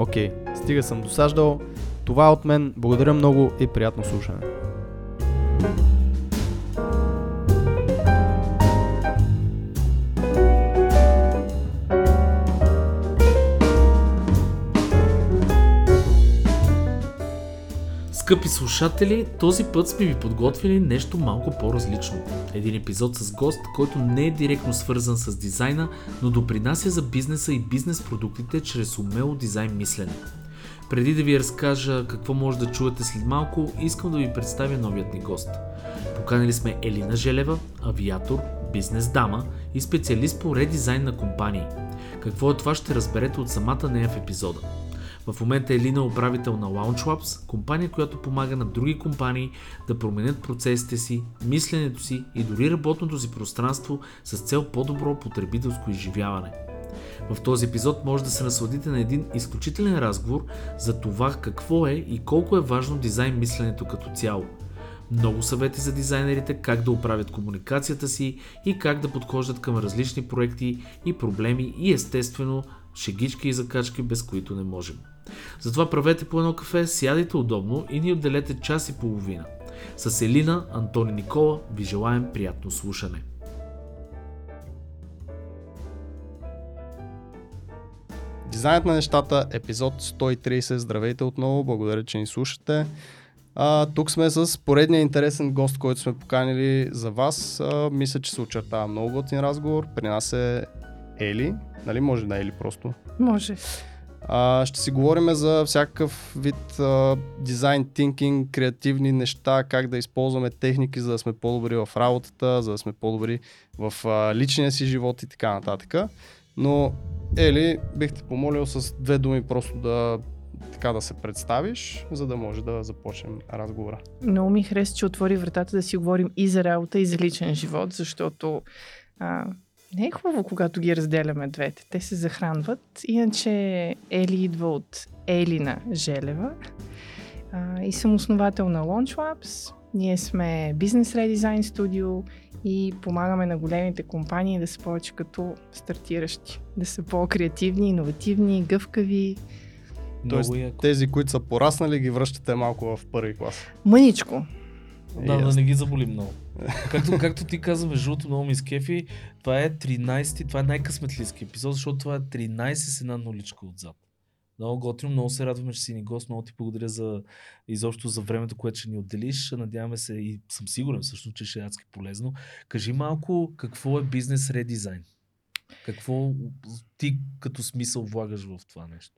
Окей, стига съм досаждал. Това е от мен. Благодаря много и приятно слушане. Скъпи слушатели, този път сме ви подготвили нещо малко по-различно. Един епизод с гост, който не е директно свързан с дизайна, но допринася за бизнеса и бизнес продуктите чрез умело дизайн мислене. Преди да ви разкажа какво може да чуете след малко, искам да ви представя новият ни гост. Поканили сме Елина Желева, авиатор, бизнес дама и специалист по редизайн на компании. Какво е това ще разберете от самата нея в епизода. В момента Елина е управител на Launch Labs, компания, която помага на други компании да променят процесите си, мисленето си и дори работното си пространство с цел по-добро потребителско изживяване. В този епизод може да се насладите на един изключителен разговор за това какво е и колко е важно дизайн мисленето като цяло. Много съвети за дизайнерите как да оправят комуникацията си и как да подхождат към различни проекти и проблеми и естествено шегички и закачки, без които не можем. Затова правете по едно кафе, сядайте удобно и ни отделете час и половина. С Елина, Антони Никола ви желаем приятно слушане. Дизайнът на нещата, епизод 130. Здравейте отново, благодаря, че ни слушате. А, тук сме с поредния интересен гост, който сме поканили за вас. А, мисля, че се очертава много готин разговор. При нас е Ели. Нали може да е Ели просто? Може. А, ще си говорим за всякакъв вид а, дизайн, тинкинг, креативни неща, как да използваме техники, за да сме по-добри в работата, за да сме по-добри в а, личния си живот и така нататък. Но, Ели, бих те помолил с две думи просто да така да се представиш, за да може да започнем разговора. Много ми хареса, че отвори вратата да си говорим и за работа, и за личен живот, защото а, не е хубаво, когато ги разделяме двете. Те се захранват. Иначе Ели идва от Елина Желева а, и съм основател на Launch Labs. Ние сме бизнес редизайн студио и помагаме на големите компании да са повече като стартиращи. Да са по-креативни, иновативни, гъвкави. Тоест, тези, които са пораснали, ги връщате малко в първи клас. Мъничко. Да, да Ясно. не ги заболи много. Както, както ти каза, между другото, много ми скефи, това е 13-ти, това е най-късметлийски епизод, защото това е 13 с една нуличка отзад. Много готино, много се радваме, че си ни гост, много ти благодаря за изобщо за времето, което ще ни отделиш. Надяваме се и съм сигурен всъщност, че ще е адски полезно. Кажи малко какво е бизнес редизайн? Какво ти като смисъл влагаш в това нещо?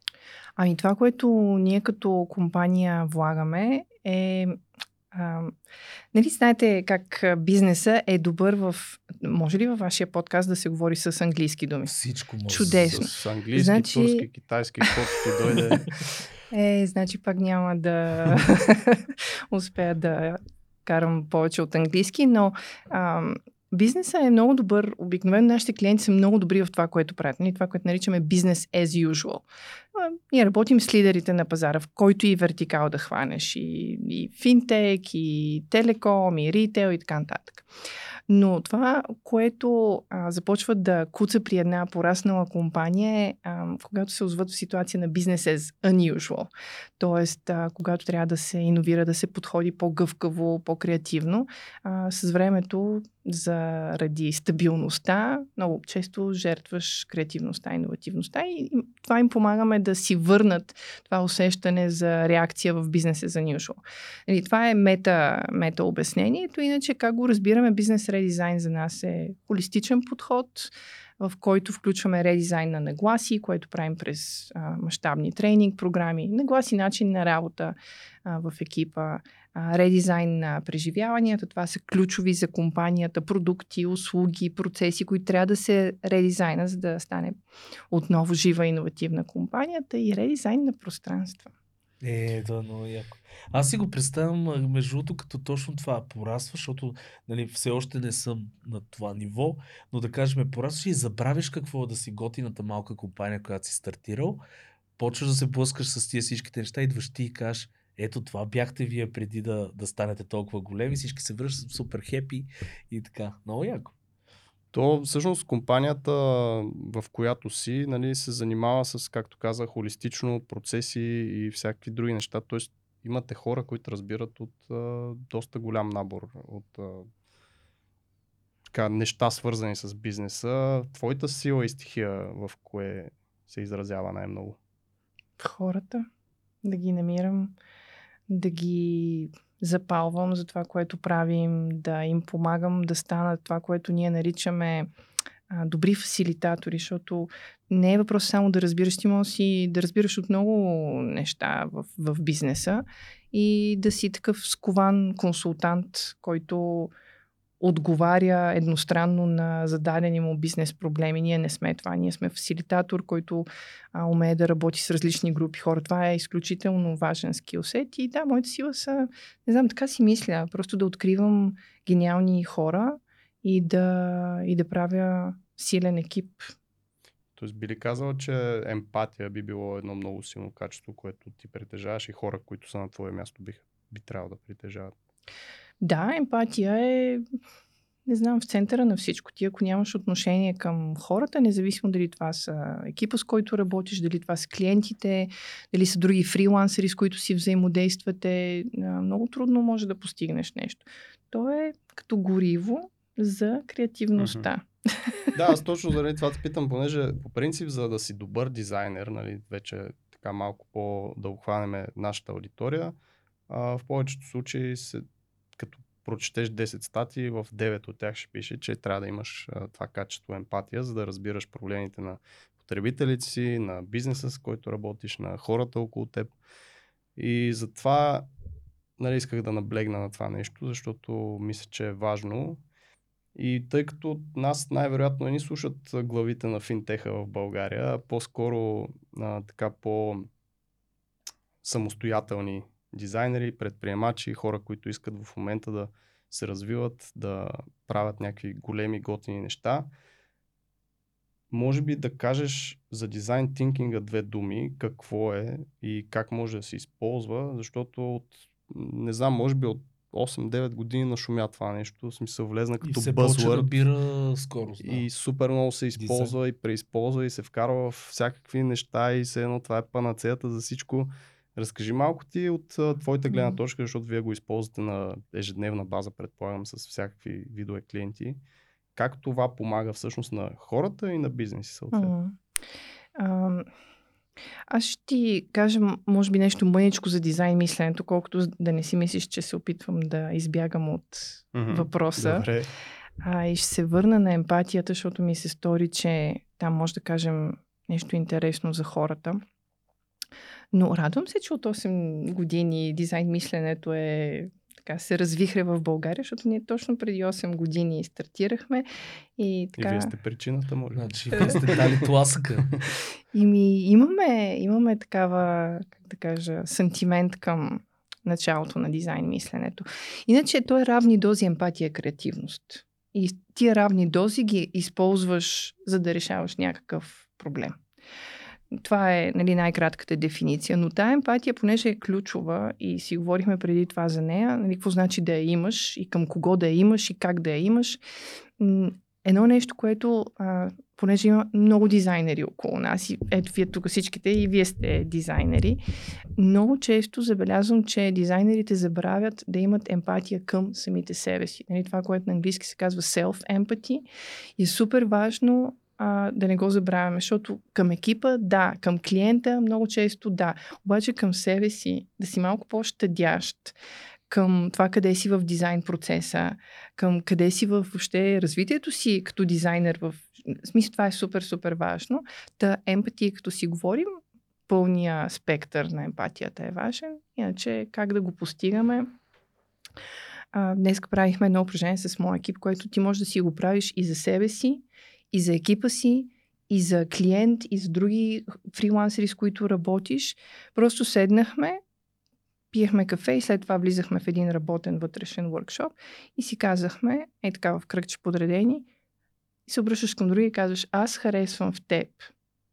Ами това, което ние като компания влагаме е... А, нали знаете как бизнеса е добър в... Може ли във вашия подкаст да се говори с английски думи? Всичко може. Чудесно. С английски, Значи- турски, китайски, каквото ти дойде. Е, значи пак няма да успея да карам повече от английски, но ам, бизнесът е много добър. Обикновено нашите клиенти са много добри в това, което правят. Нали? Това, което наричаме бизнес as usual. Ние работим с лидерите на пазара, в който и вертикал да хванеш. И, и финтек, и телеком, и ритейл и така нататък. Но това, което а, започва да куца при една пораснала компания е а, когато се озват в ситуация на бизнес as unusual. Тоест, а, когато трябва да се иновира, да се подходи по-гъвкаво, по-креативно, а, с времето, заради стабилността, много често жертваш креативността, иновативността и това им помагаме да си върнат това усещане за реакция в бизнеса за usual. Нали, това е мета, мета обяснението. Иначе как го разбираме, бизнес редизайн за нас е холистичен подход, в който включваме редизайн на нагласи, което правим през а, мащабни тренинг програми, нагласи начин на работа а, в екипа, а, редизайн на преживяванията. Това са ключови за компанията продукти, услуги, процеси, които трябва да се редизайна, за да стане отново жива иновативна компанията и редизайн на пространства. Е, да, много яко. Аз си го представям, между другото, като точно това пораства, защото нали, все още не съм на това ниво, но да кажем, порастваш и забравиш какво е да си готината малка компания, която си стартирал, почваш да се блъскаш с тия всичките неща, идваш ти и кажеш, ето това бяхте вие преди да, да станете толкова големи, всички се връщат супер хепи и така. Много яко. То всъщност компанията, в която си, нали, се занимава с, както казах, холистично процеси и всякакви други неща. Тоест имате хора, които разбират от а, доста голям набор от а, така, неща, свързани с бизнеса. Твоята сила и стихия в кое се изразява най-много? Хората. Да ги намирам, да ги запалвам за това, което правим, да им помагам да станат това, което ние наричаме добри фасилитатори, защото не е въпрос само да разбираш, ти може си да разбираш от много неща в, в бизнеса и да си такъв скован консултант, който отговаря едностранно на зададени му бизнес проблеми. Ние не сме това. Ние сме фасилитатор, който а, умее да работи с различни групи хора. Това е изключително важен скилсет. И да, моите сила са, не знам, така си мисля, просто да откривам гениални хора и да, и да правя силен екип. Тоест би ли казал, че емпатия би било едно много силно качество, което ти притежаваш и хора, които са на твое място биха, би трябвало да притежават? Да, емпатия е, не знам, в центъра на всичко. Ти ако нямаш отношение към хората, независимо дали това са екипа, с който работиш, дали това са клиентите, дали са други фрилансери, с които си взаимодействате, много трудно може да постигнеш нещо. То е като гориво за креативността. Mm-hmm. Да, аз точно заради това те питам, понеже по принцип за да си добър дизайнер, нали, вече така малко по да обхванеме нашата аудитория, а, в повечето случаи се като прочетеш 10 статии, в 9 от тях ще пише, че трябва да имаш а, това качество емпатия, за да разбираш проблемите на потребителите си, на бизнеса, с който работиш, на хората около теб. И затова нали, исках да наблегна на това нещо, защото мисля, че е важно. И тъй като нас най-вероятно не ни слушат главите на финтеха в България, а по-скоро а, така по самостоятелни дизайнери, предприемачи, хора, които искат в момента да се развиват, да правят някакви големи, готини неща. Може би да кажеш за дизайн тинкинга две думи, какво е и как може да се използва, защото от, не знам, може би от 8-9 години нашумя това нещо, в смисъл влезна като и се buzzword. бира скорост. Да. И супер много се използва Дизайн. и преизползва и се вкарва в всякакви неща и се едно това е панацеята за всичко. Разкажи малко ти от а, твоята гледна точка, защото вие го използвате на ежедневна база, предполагам, с всякакви видове клиенти. Как това помага всъщност на хората и на бизнеси съответно? Mm-hmm. Аз ще ти кажа, може би, нещо мъничко за дизайн мисленето, колкото да не си мислиш, че се опитвам да избягам от mm-hmm. въпроса. Добре. А, и ще се върна на емпатията, защото ми се стори, че там може да кажем нещо интересно за хората. Но радвам се, че от 8 години дизайн мисленето е така се развихре в България, защото ние точно преди 8 години стартирахме. И, така... и вие сте причината, може. Значи, вие сте дали тласъка. и ми, имаме, имаме такава, как да кажа, сантимент към началото на дизайн мисленето. Иначе то е равни дози емпатия и креативност. И тия равни дози ги използваш, за да решаваш някакъв проблем. Това е нали, най-кратката дефиниция. Но тая емпатия, понеже е ключова и си говорихме преди това за нея, нали, какво значи да я имаш и към кого да я имаш и как да я имаш. Едно нещо, което, а, понеже има много дизайнери около нас, и ето вие тук всичките и вие сте дизайнери, много често забелязвам, че дизайнерите забравят да имат емпатия към самите себе си. Нали, това, което на английски се казва self-empathy, е супер важно а, да не го забравяме, защото към екипа, да, към клиента много често да, обаче към себе си да си малко по-щадящ, към това къде си в дизайн процеса, към къде си в въобще развитието си като дизайнер. В смисъл това е супер, супер важно. Та емпатия, като си говорим, пълния спектър на емпатията е важен. Иначе как да го постигаме? А, днес правихме едно упражнение с моя екип, което ти можеш да си го правиш и за себе си, и за екипа си, и за клиент, и за други фрилансери, с които работиш. Просто седнахме, пиехме кафе и след това влизахме в един работен вътрешен workshop и си казахме, е така в кръгче подредени, и се обръщаш към други и казваш, аз харесвам в теб.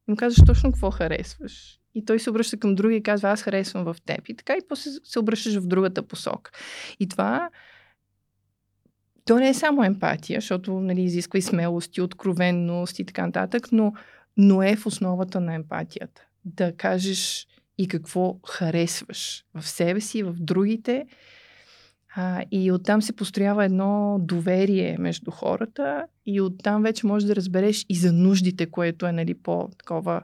И му казваш точно какво харесваш. И той се обръща към други и казва, аз харесвам в теб. И така и после се обръщаш в другата посока. И това то не е само емпатия, защото нали, изисква и смелост, и откровенност и така нататък, но, но е в основата на емпатията. Да кажеш и какво харесваш в себе си, в другите. А, и оттам се построява едно доверие между хората и оттам вече можеш да разбереш и за нуждите, което е нали, по-такова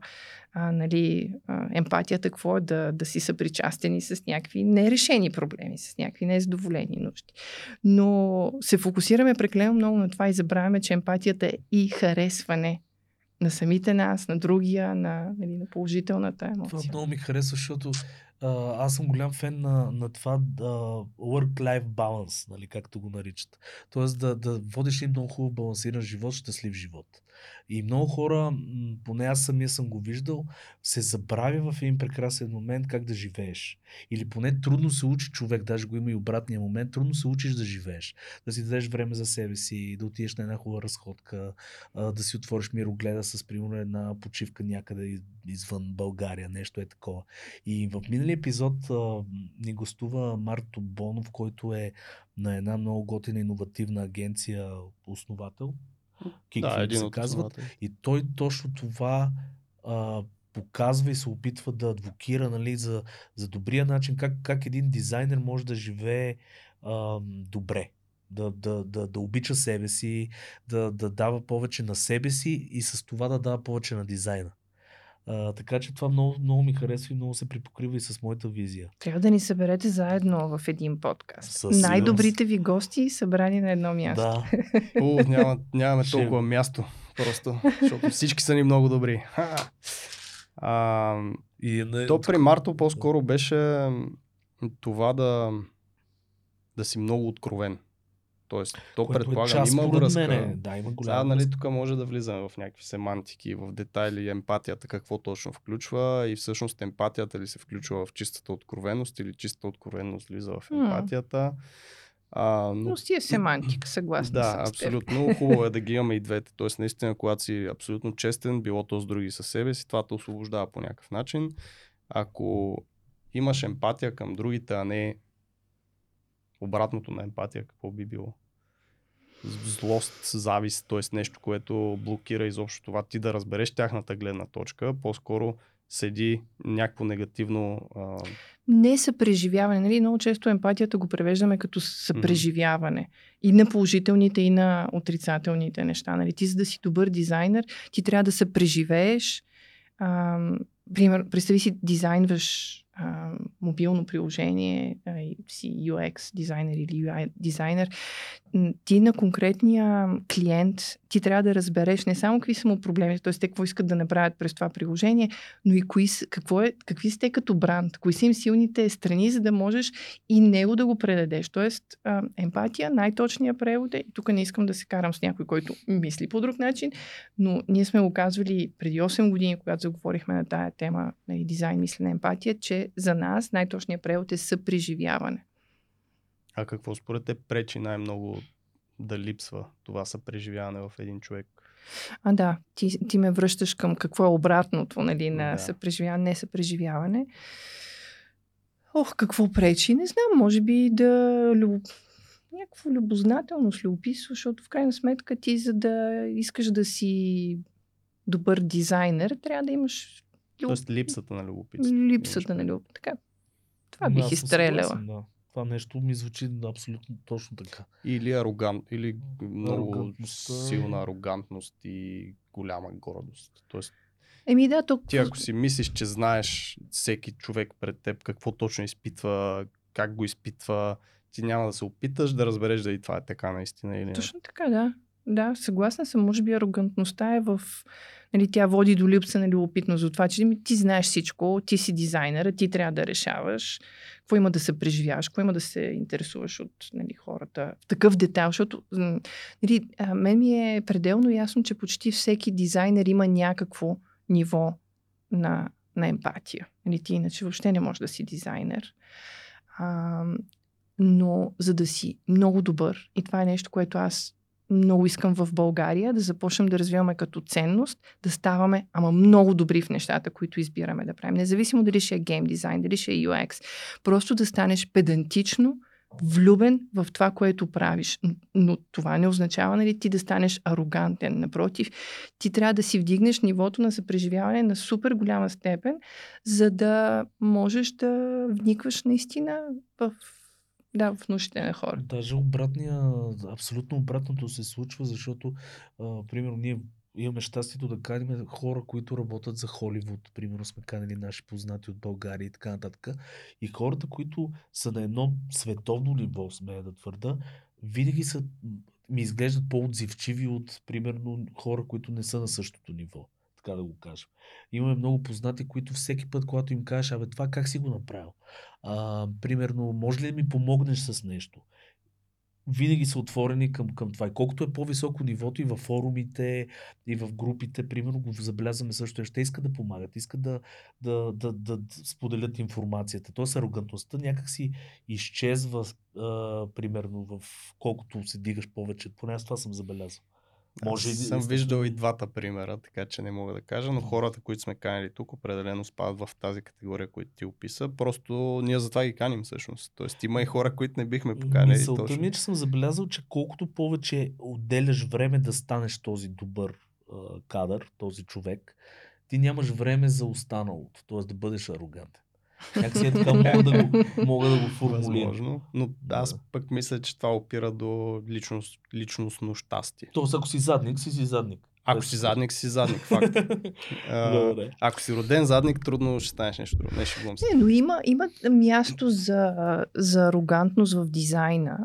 а, нали, а, емпатията, какво е да, да си съпричастени с някакви нерешени проблеми, с някакви незадоволени нужди. Но се фокусираме прекалено много на това и забравяме, че емпатията е и харесване на самите нас, на другия, на, нали, на положителната емоция. Това много ми харесва, защото аз съм голям фен на, на това да, work-life balance, нали, както го наричат. Тоест да, да водиш един много хубаво балансиран живот, щастлив живот. И много хора, поне аз самия съм го виждал, се забравя в един прекрасен момент как да живееш. Или поне трудно се учи човек, даже го има и обратния момент, трудно се учиш да живееш. Да си дадеш време за себе си, да отидеш на една хубава разходка, да си отвориш мирогледа с, примерно, една почивка някъде извън България, нещо е такова. И в миналия епизод ни гостува Марто Бонов, който е на една много готина иновативна агенция основател, Кикфин да, един се казват. И той точно това а, показва и се опитва да адвокира нали, за, за добрия начин, как, как един дизайнер може да живее а, добре. Да, да, да, да обича себе си, да, да дава повече на себе си и с това да дава повече на дизайна. А, така че това много, много ми харесва и много се припокрива и с моята визия. Трябва да ни съберете заедно в един подкаст. Със Най-добрите ви гости събрани на едно място. Да. О, няма, нямаме толкова място. Просто, защото всички са ни много добри. А, и не... То при Марто по-скоро беше това да, да си много откровен. Тоест, то Което е предполагам, е има връзка. Мене. Да, има голяма Сега, нали, тук може да влизаме в някакви семантики, в детайли, емпатията, какво точно включва и всъщност емпатията ли се включва в чистата откровеност или чистата откровеност влиза в емпатията. Mm. А, но... но си е семантика, съгласна Да, абсолютно. Хубаво е да ги имаме и двете. Тоест, наистина, когато си абсолютно честен, било то с други със себе си, това те освобождава по някакъв начин. Ако имаш емпатия към другите, а не обратното на емпатия, какво би било? Злост, завист, т.е. нещо, което блокира изобщо това ти да разбереш тяхната гледна точка, по-скоро седи някакво негативно. А... Не съпреживяване. Нали? Много често емпатията го превеждаме като съпреживяване. Mm-hmm. И на положителните, и на отрицателните неща. Нали? Ти, за да си добър дизайнер, ти трябва да се преживееш. А, пример, представи си, дизайнваш мобилно приложение, си UX дизайнер или UI дизайнер, ти на конкретния клиент, ти трябва да разбереш не само какви са му проблемите, т.е. те какво искат да направят през това приложение, но и кои, какво е, какви сте като бранд, кои са им силните страни, за да можеш и него да го предадеш. Тоест, емпатия, най-точният превод е, и тук не искам да се карам с някой, който мисли по друг начин, но ние сме го казвали преди 8 години, когато заговорихме на тая тема, нали, дизайн, мислене, емпатия, че за нас най-точният превод е съпреживяване. А какво според те пречи най-много да липсва това съпреживяване в един човек? А, да. Ти, ти ме връщаш към какво е обратното нали, на да. съпреживяване, не съпреживяване. Ох, какво пречи? Не знам, може би да люб... някаква любознателност, любопитство, защото в крайна сметка ти, за да искаш да си добър дизайнер, трябва да имаш. Тоест липсата на любопитство. Липсата на любопитство. Така. Това бих изстреляла. Да. Това нещо ми звучи абсолютно точно така. Или арогант, или много е- силна арогантност и голяма гордост. Тоест, Еми да, тук... ти ако си мислиш, че знаеш всеки човек пред теб какво точно изпитва, как го изпитва, ти няма да се опиташ да разбереш дали това е така наистина или не. Точно така, да. Да, съгласна съм. Може би арогантността е в... Нали, тя води до липса на любопитност от това, че ти знаеш всичко, ти си дизайнера, ти трябва да решаваш какво има да се преживяваш, какво има да се интересуваш от нали, хората в такъв детайл, защото нали, а, мен ми е пределно ясно, че почти всеки дизайнер има някакво ниво на, на емпатия. Нали, ти иначе въобще не можеш да си дизайнер. А, но за да си много добър, и това е нещо, което аз много искам в България, да започнем да развиваме като ценност, да ставаме, ама много добри в нещата, които избираме да правим. Независимо дали ще е гейм дизайн, дали ще е UX. Просто да станеш педантично влюбен в това, което правиш. Но това не означава нали, ти да станеш арогантен. Напротив, ти трябва да си вдигнеш нивото на съпреживяване на супер голяма степен, за да можеш да вникваш наистина в, да, в нуждите на хората. Даже обратния, абсолютно обратното се случва, защото, а, примерно, ние имаме щастието да каним хора, които работят за Холивуд. Примерно сме канали наши познати от България и така нататък. И хората, които са на едно световно ниво, смея да твърда, винаги са, ми изглеждат по-отзивчиви от, примерно, хора, които не са на същото ниво. Така да го кажем. Имаме много познати, които всеки път, когато им кажеш, абе, това как си го направил? А, примерно, може ли да ми помогнеш с нещо? Винаги са отворени към, към това. И колкото е по-високо нивото и във форумите, и в групите, примерно, го забелязваме също. Ще искат да помагат, искат да, да, да, да, споделят информацията. Тоест, арогантността някак си изчезва, а, примерно, в колкото се дигаш повече. Поне аз това съм забелязал. Може Аз съм виждал и двата примера, така че не мога да кажа, но хората, които сме канили тук, определено спадат в тази категория, която ти описа. Просто ние затова ги каним всъщност. Тоест има и хора, които не бихме поканили. Мисълта ми е, че съм забелязал, че колкото повече отделяш време да станеш този добър кадър, този човек, ти нямаш време за останалото, т.е. да бъдеш арогантен. Как си е така мога да го, мога да го формулирам. Възможно, но аз пък мисля, че това опира до личност, личностно щастие. Тоест, ако си задник, си си задник. Ако си задник, си задник, факт. А, Добре. ако си роден задник, трудно ще станеш нещо друго. Не, се. Не, но има, има място за, за арогантност в дизайна,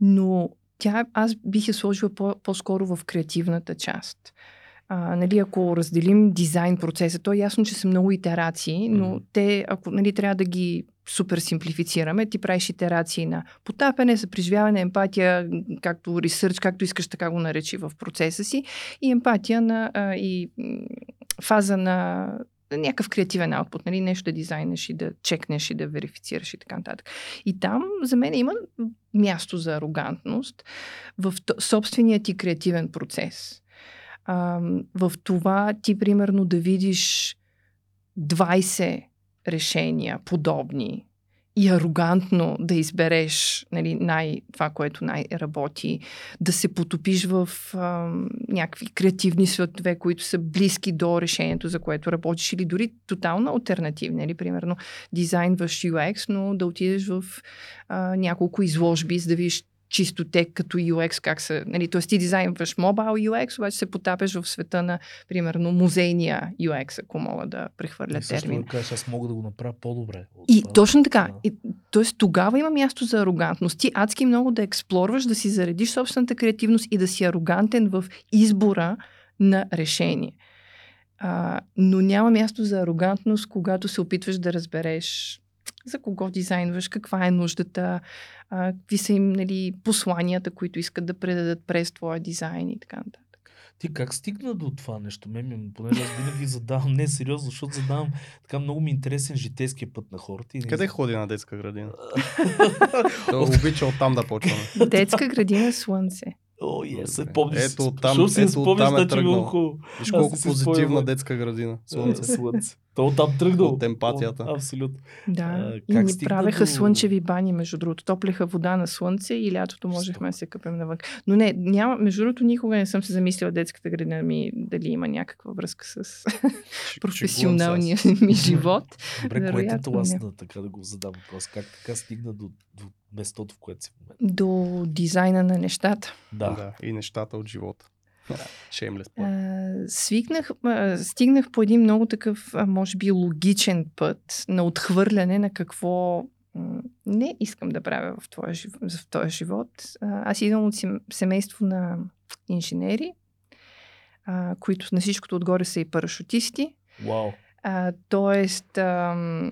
но тя, аз бих я сложила по, по-скоро в креативната част. А, нали, ако разделим дизайн процеса, то е ясно, че са много итерации, но Мгм. те, ако нали, трябва да ги супер симплифицираме, ти правиш итерации на потапяне, съпреживяване, емпатия, както ресърч, както искаш така го наречи в процеса си, и емпатия на, а, и фаза на някакъв креативен аутпут, нали? нещо да дизайнеш и да чекнеш и да верифицираш и така нататък. И там за мен има място за арогантност в собствения ти креативен процес. А, в това ти примерно да видиш 20 решения подобни и арогантно да избереш нали, най, това, което най-работи, да се потопиш в а, някакви креативни светове, които са близки до решението, за което работиш, или дори тотално альтернативни, нали, примерно дизайнваш UX, но да отидеш в а, няколко изложби, за да видиш чисто те като UX, как са, нали, т.е. ти дизайнваш mobile UX, обаче се потапеш в света на, примерно, музейния UX, ако мога да прехвърля И също термин. да кажеш, аз мога да го направя по-добре. И това. точно така. Да. И, тоест тогава има място за арогантност. Ти адски много да експлорваш, да си заредиш собствената креативност и да си арогантен в избора на решение. А, но няма място за арогантност, когато се опитваш да разбереш за кого дизайнваш, каква е нуждата, а, какви са им нали, посланията, които искат да предадат през твоя дизайн и така нататък. Ти как стигна до това нещо? Мен, ми- понеже аз винаги задавам, не сериозно, защото задавам така много ми интересен житейския път на хората. И не Къде ходи на детска градина? То обича оттам да почваме. Детска градина Слънце. О, е, се помниш. Ето оттам- Защото си ето спомняш, оттам е тръгнал. Виж колко позитивна детска градина. Слънце. Слънце. То оттам тръгнал. От емпатията. О, Абсолютно. Да, А, и ни правеха до- слънчеви бани, между другото. Топлеха вода на слънце и лятото можехме да се къпем навън. Но не, няма, между другото, никога не съм се замислила детската градина ми дали има някаква връзка с професионалния ми живот. Добре, кое тласна не. така да го задам въпрос? Как така стигна до, до местото, в което си в момента? До дизайна на нещата. Да. да. И нещата от живота. Шеймлес. А, свикнах, а, стигнах по един много такъв, а, може би, логичен път на отхвърляне на какво не искам да правя в този, в този живот. А, аз идвам от сем- семейство на инженери, а, които на всичкото отгоре са и парашутисти. Вау. А, тоест, ам,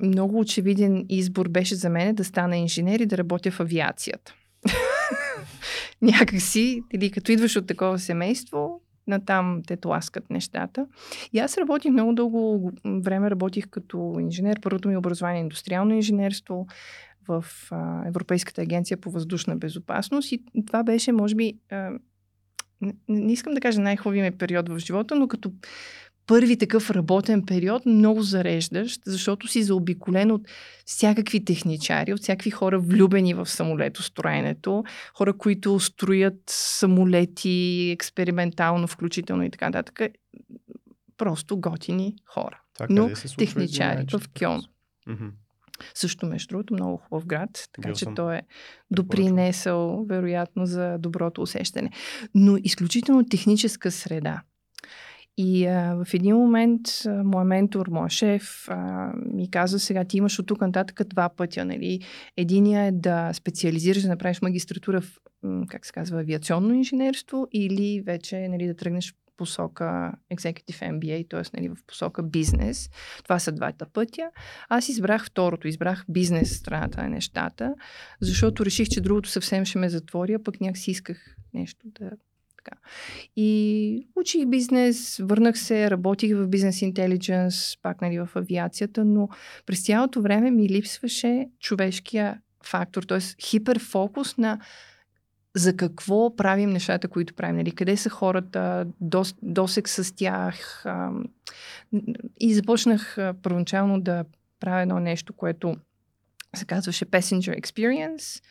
много очевиден избор беше за мен да стана инженер и да работя в авиацията. Някакси, или като идваш от такова семейство, натам те тласкат нещата. И аз работих много дълго време, работих като инженер. Първото ми образование е индустриално инженерство в а, Европейската агенция по въздушна безопасност. И това беше, може би, а, не, не искам да кажа най-хубавият ми период в живота, но като първи такъв работен период, много зареждащ, защото си заобиколен от всякакви техничари, от всякакви хора влюбени в самолетостроенето, хора, които строят самолети експериментално, включително и така нататък. Просто готини хора. Това Но техничари в Кьон. Също, между другото, много хубав град, така Бил че той е допринесъл, вероятно, за доброто усещане. Но изключително техническа среда. И а, в един момент а, моят ментор, моят шеф а, ми каза сега, ти имаш от тук нататък два пътя. Нали? Единия е да специализираш, да направиш магистратура в, как се казва, авиационно инженерство или вече нали, да тръгнеш посока Executive MBA, т.е. Нали, в посока бизнес. Това са двата пътя. Аз избрах второто, избрах бизнес страната на нещата, защото реших, че другото съвсем ще ме затвори, а пък някак си исках нещо да така. И учих бизнес, върнах се, работих в бизнес интелигенс, пак нали, в авиацията, но през цялото време ми липсваше човешкия фактор, т.е. хиперфокус на за какво правим нещата, които правим, нали? къде са хората, дос, досек с тях. И започнах първоначално да правя едно нещо, което се казваше Passenger Experience.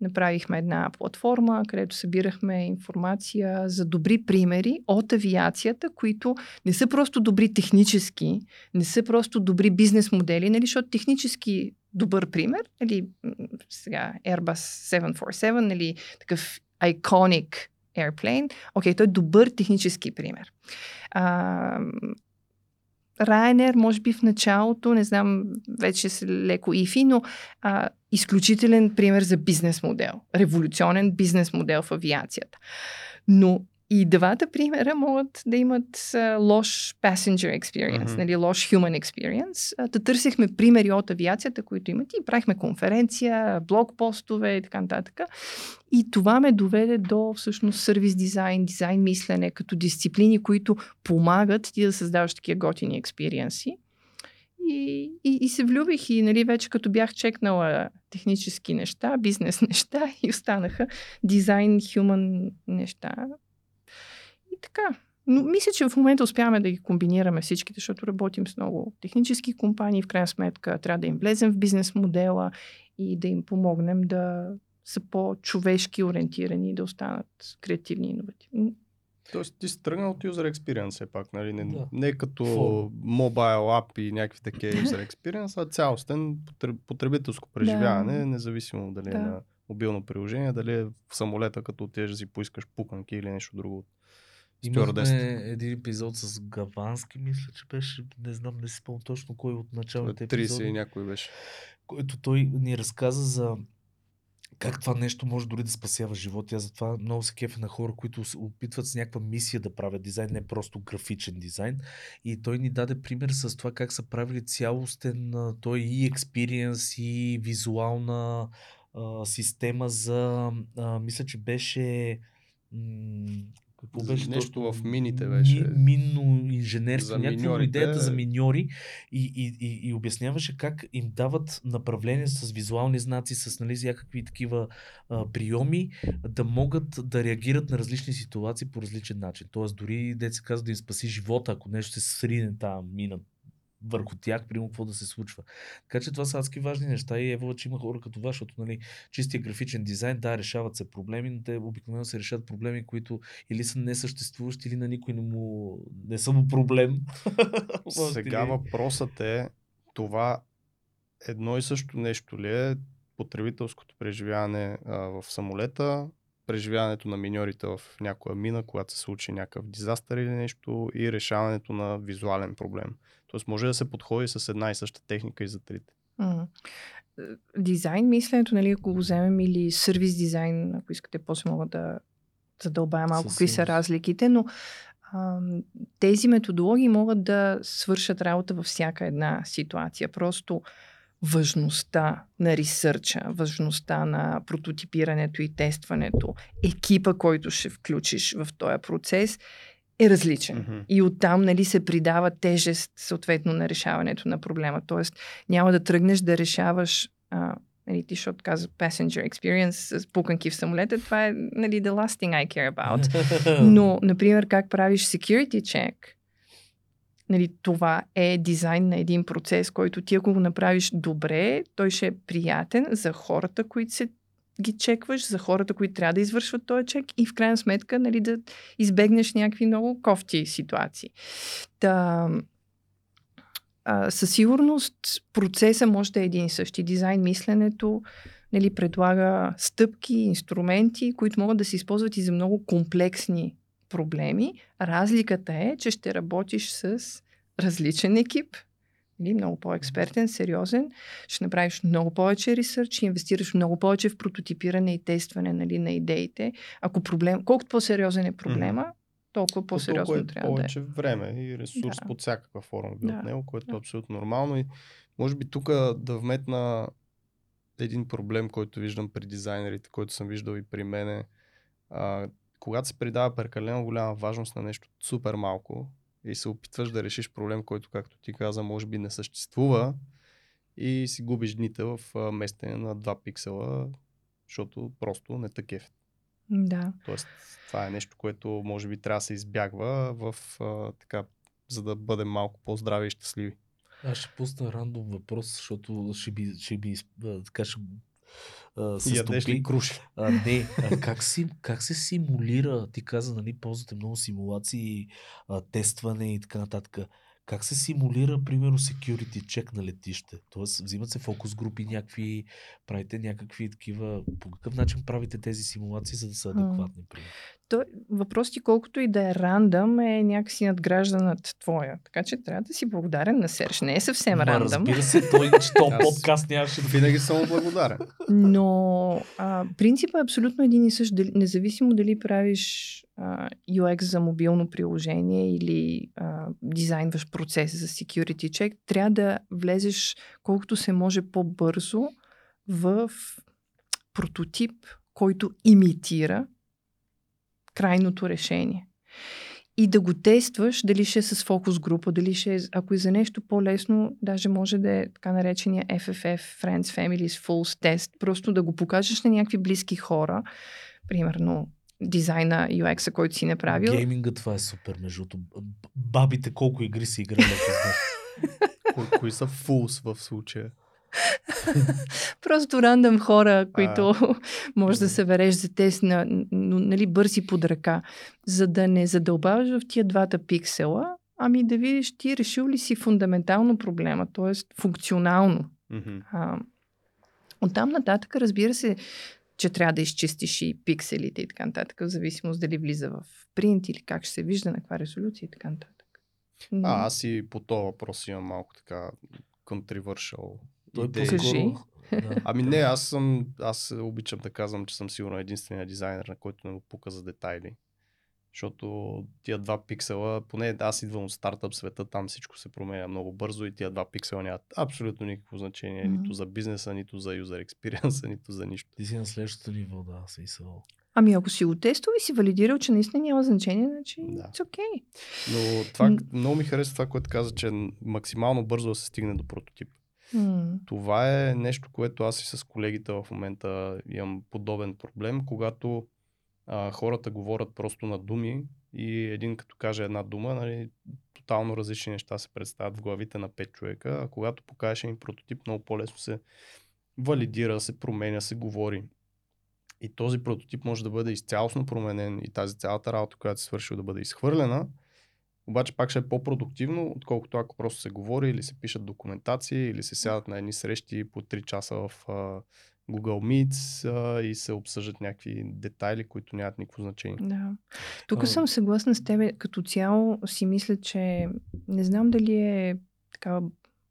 Направихме една платформа, където събирахме информация за добри примери от авиацията, които не са просто добри технически, не са просто добри бизнес модели, нали, защото технически добър пример, нали, сега Airbus 747, нали, такъв iconic airplane, окей, той е добър технически пример. А, Ryanair, може би в началото, не знам, вече се леко ифи, но а, изключителен пример за бизнес модел. Революционен бизнес модел в авиацията. Но и двата примера могат да имат а, лош passenger experience, Мгм. нали, лош human experience. А, да търсихме примери от авиацията, които имат и правихме конференция, блогпостове и така нататък. И това ме доведе до всъщност сервис дизайн, дизайн мислене, като дисциплини, които помагат ти да създаваш такива готини експириенси. И, и, и се влюбих и нали, вече като бях чекнала технически неща, бизнес неща и останаха дизайн, хюман неща. Така. Но мисля, че в момента успяваме да ги комбинираме всичките, защото работим с много технически компании. В крайна сметка трябва да им влезем в бизнес модела и да им помогнем да са по-човешки ориентирани и да останат креативни и иновативни. Тоест ти си тръгнал от user experience все пак, нали? Не, Да. не като Форма. mobile app и някакви такива user experience, а цялостен потреб- потребителско преживяване, Да. независимо дали Да. е на мобилно приложение, дали е в самолета, като отидеш да си поискаш пуканки или нещо друго. Имахме един епизод с Гавански, мисля, че беше, не знам, не си спомням точно кой от началните 30 епизоди, и някой беше. който той ни разказа за как това нещо може дори да спасява животи. Аз затова много се кефа на хора, които опитват с някаква мисия да правят дизайн, не просто графичен дизайн. И той ни даде пример с това как са правили цялостен той и експириенс, и визуална а, система за, а, мисля, че беше м- какво беше Нещо точно? в мините беше. Ми, минно инженерство, някаква идеята за миньори и, и, и, и обясняваше как им дават направление с визуални знаци, с нали, всякакви такива а, приеми, да могат да реагират на различни ситуации по различен начин. Тоест, дори деца казва да им спаси живота, ако нещо се срине там, мина върху тях, примерно какво да се случва. Така че това са адски важни неща и ево, че има хора като вас, защото нали, чистия графичен дизайн, да, решават се проблеми, но те обикновено се решават проблеми, които или са несъществуващи, или на никой не му не са му проблем. Сега въпросът е това едно и също нещо ли е потребителското преживяване а, в самолета, преживяването на миньорите в някоя мина, когато се случи някакъв дизастър или нещо и решаването на визуален проблем. Тоест може да се подходи с една и съща техника и за трите. Е, Дизайн мисленето, нали, ако го вземем или сервис дизайн, ако искате, после мога да задълбая малко какви са разликите, но ам, тези методологии могат да свършат работа във всяка една ситуация. Просто важността на ресърча, важността на прототипирането и тестването, екипа, който ще включиш в този процес е различен. Мгм. И оттам нали, се придава тежест съответно на решаването на проблема. Тоест няма да тръгнеш да решаваш а, нали, ти, защото каза passenger experience с пуканки в самолета, това е нали, the last thing I care about. Но, например, как правиш security check, нали, това е дизайн на един процес, който ти ако го направиш добре, той ще е приятен за хората, които се ги чекваш, за хората, които трябва да извършват този чек и в крайна сметка нали, да избегнеш някакви много кофти ситуации. Та, а, със сигурност процесът може да е един и същи. Дизайн мисленето нали, предлага стъпки, инструменти, които могат да се използват и за много комплексни проблеми. Разликата е, че ще работиш с различен екип, нали, много по-експертен, сериозен, ще направиш много повече ресърч, ще инвестираш много повече в прототипиране и тестване нали, на идеите. Ако проблем, колкото по-сериозен е проблема, толкова по-сериозно Толкова е трябва да е. повече време и ресурс Да. под всякаква форма Да. от него, което Да. е абсолютно нормално. И може би тук да вметна един проблем, който виждам при дизайнерите, който съм виждал и при мене. А, когато се придава прекалено голяма важност на нещо супер малко и се опитваш да решиш проблем, който, както ти каза, може би не съществува и си губиш дните в местене на 2 пиксела, защото просто не такъв. Да. Тоест, това е нещо, което може би трябва да се избягва в а, така, за да бъдем малко по-здрави и щастливи. Аз ще пусна рандом въпрос, защото ще би, ще би така ще а, се ядеш ли круши? А, не, а как, си, как се симулира, ти каза, нали, ползвате много симулации, а, тестване и така нататък. Как се симулира, примерно, security check на летище? Тоест, взимат се фокус групи някакви, правите някакви такива... По какъв начин правите тези симулации, за да са адекватни? Примерно? То, въпрос ти колкото и да е рандъм, е някакси надграждан над твоя. Така че трябва да си благодарен на Серж. Не е съвсем Ма, рандъм. разбира се, той, че то Аз- подкаст нямаше да... Винаги съм му благодарен. Но а, принципът е абсолютно един и същ, независимо дали правиш UX за мобилно приложение или а, дизайнваш процес за security check, трябва да влезеш колкото се може по-бързо в прототип, който имитира крайното решение. И да го тестваш, дали ще е с фокус група, дали ще е, ако е за нещо по-лесно, даже може да е така наречения FFF, Friends, Families, Fools Test, просто да го покажеш на някакви близки хора, примерно дизайна UX-а, който си направил. Гейминга това е супер, между Бабите колко игри си играли, ако знаеш. Кои, кои са фулс в случая? Просто рандъм хора, които може да събереш за тест на, нали, бързи под ръка, за да не задълбаваш в тия двата пиксела, ами да видиш ти решил ли си фундаментално проблема, т.е. функционално. Мгм. А, оттам нататък, разбира се, че трябва да изчистиш и пикселите и така нататък, в зависимост дали влиза в принт или как ще се вижда, на каква резолюция и така нататък. Но- А, аз и по този въпрос имам малко така controversial Той идеи. Кажи. Да. Ами не, аз съм, аз обичам да казвам, че съм сигурно единствения дизайнер, на който не му пука за детайли. Защото тия два пиксела, поне аз идвам от стартъп света, там всичко се променя много бързо и тия два пиксела нямат абсолютно никакво значение, Мгм. нито за бизнеса, нито за юзер експириенса, нито за нищо. Ти си на следващото ниво, да, смисъл. Ами ако си го тествал и си валидирал, че наистина няма значение, значи Да. it's okay. Но това, много ми харесва това, което каза, че максимално бързо да се стигне до прототип. М. Това е нещо, което аз и с колегите в момента имам подобен проблем, когато а, хората говорят просто на думи и един като каже една дума, нали, тотално различни неща се представят в главите на пет човека, а когато покажеш един прототип, много по-лесно се валидира, се променя, се говори. И този прототип може да бъде изцялостно променен и тази цялата работа, която се свършил да бъде изхвърлена, обаче пак ще е по-продуктивно, отколкото ако просто се говори или се пишат документации или се сядат на едни срещи по 3 часа в Google Meets а, и се обсъждат някакви детайли, които нямат никакво значение. Да. Тук А, съм съгласна с тебе. Като цяло си мисля, че не знам дали е такава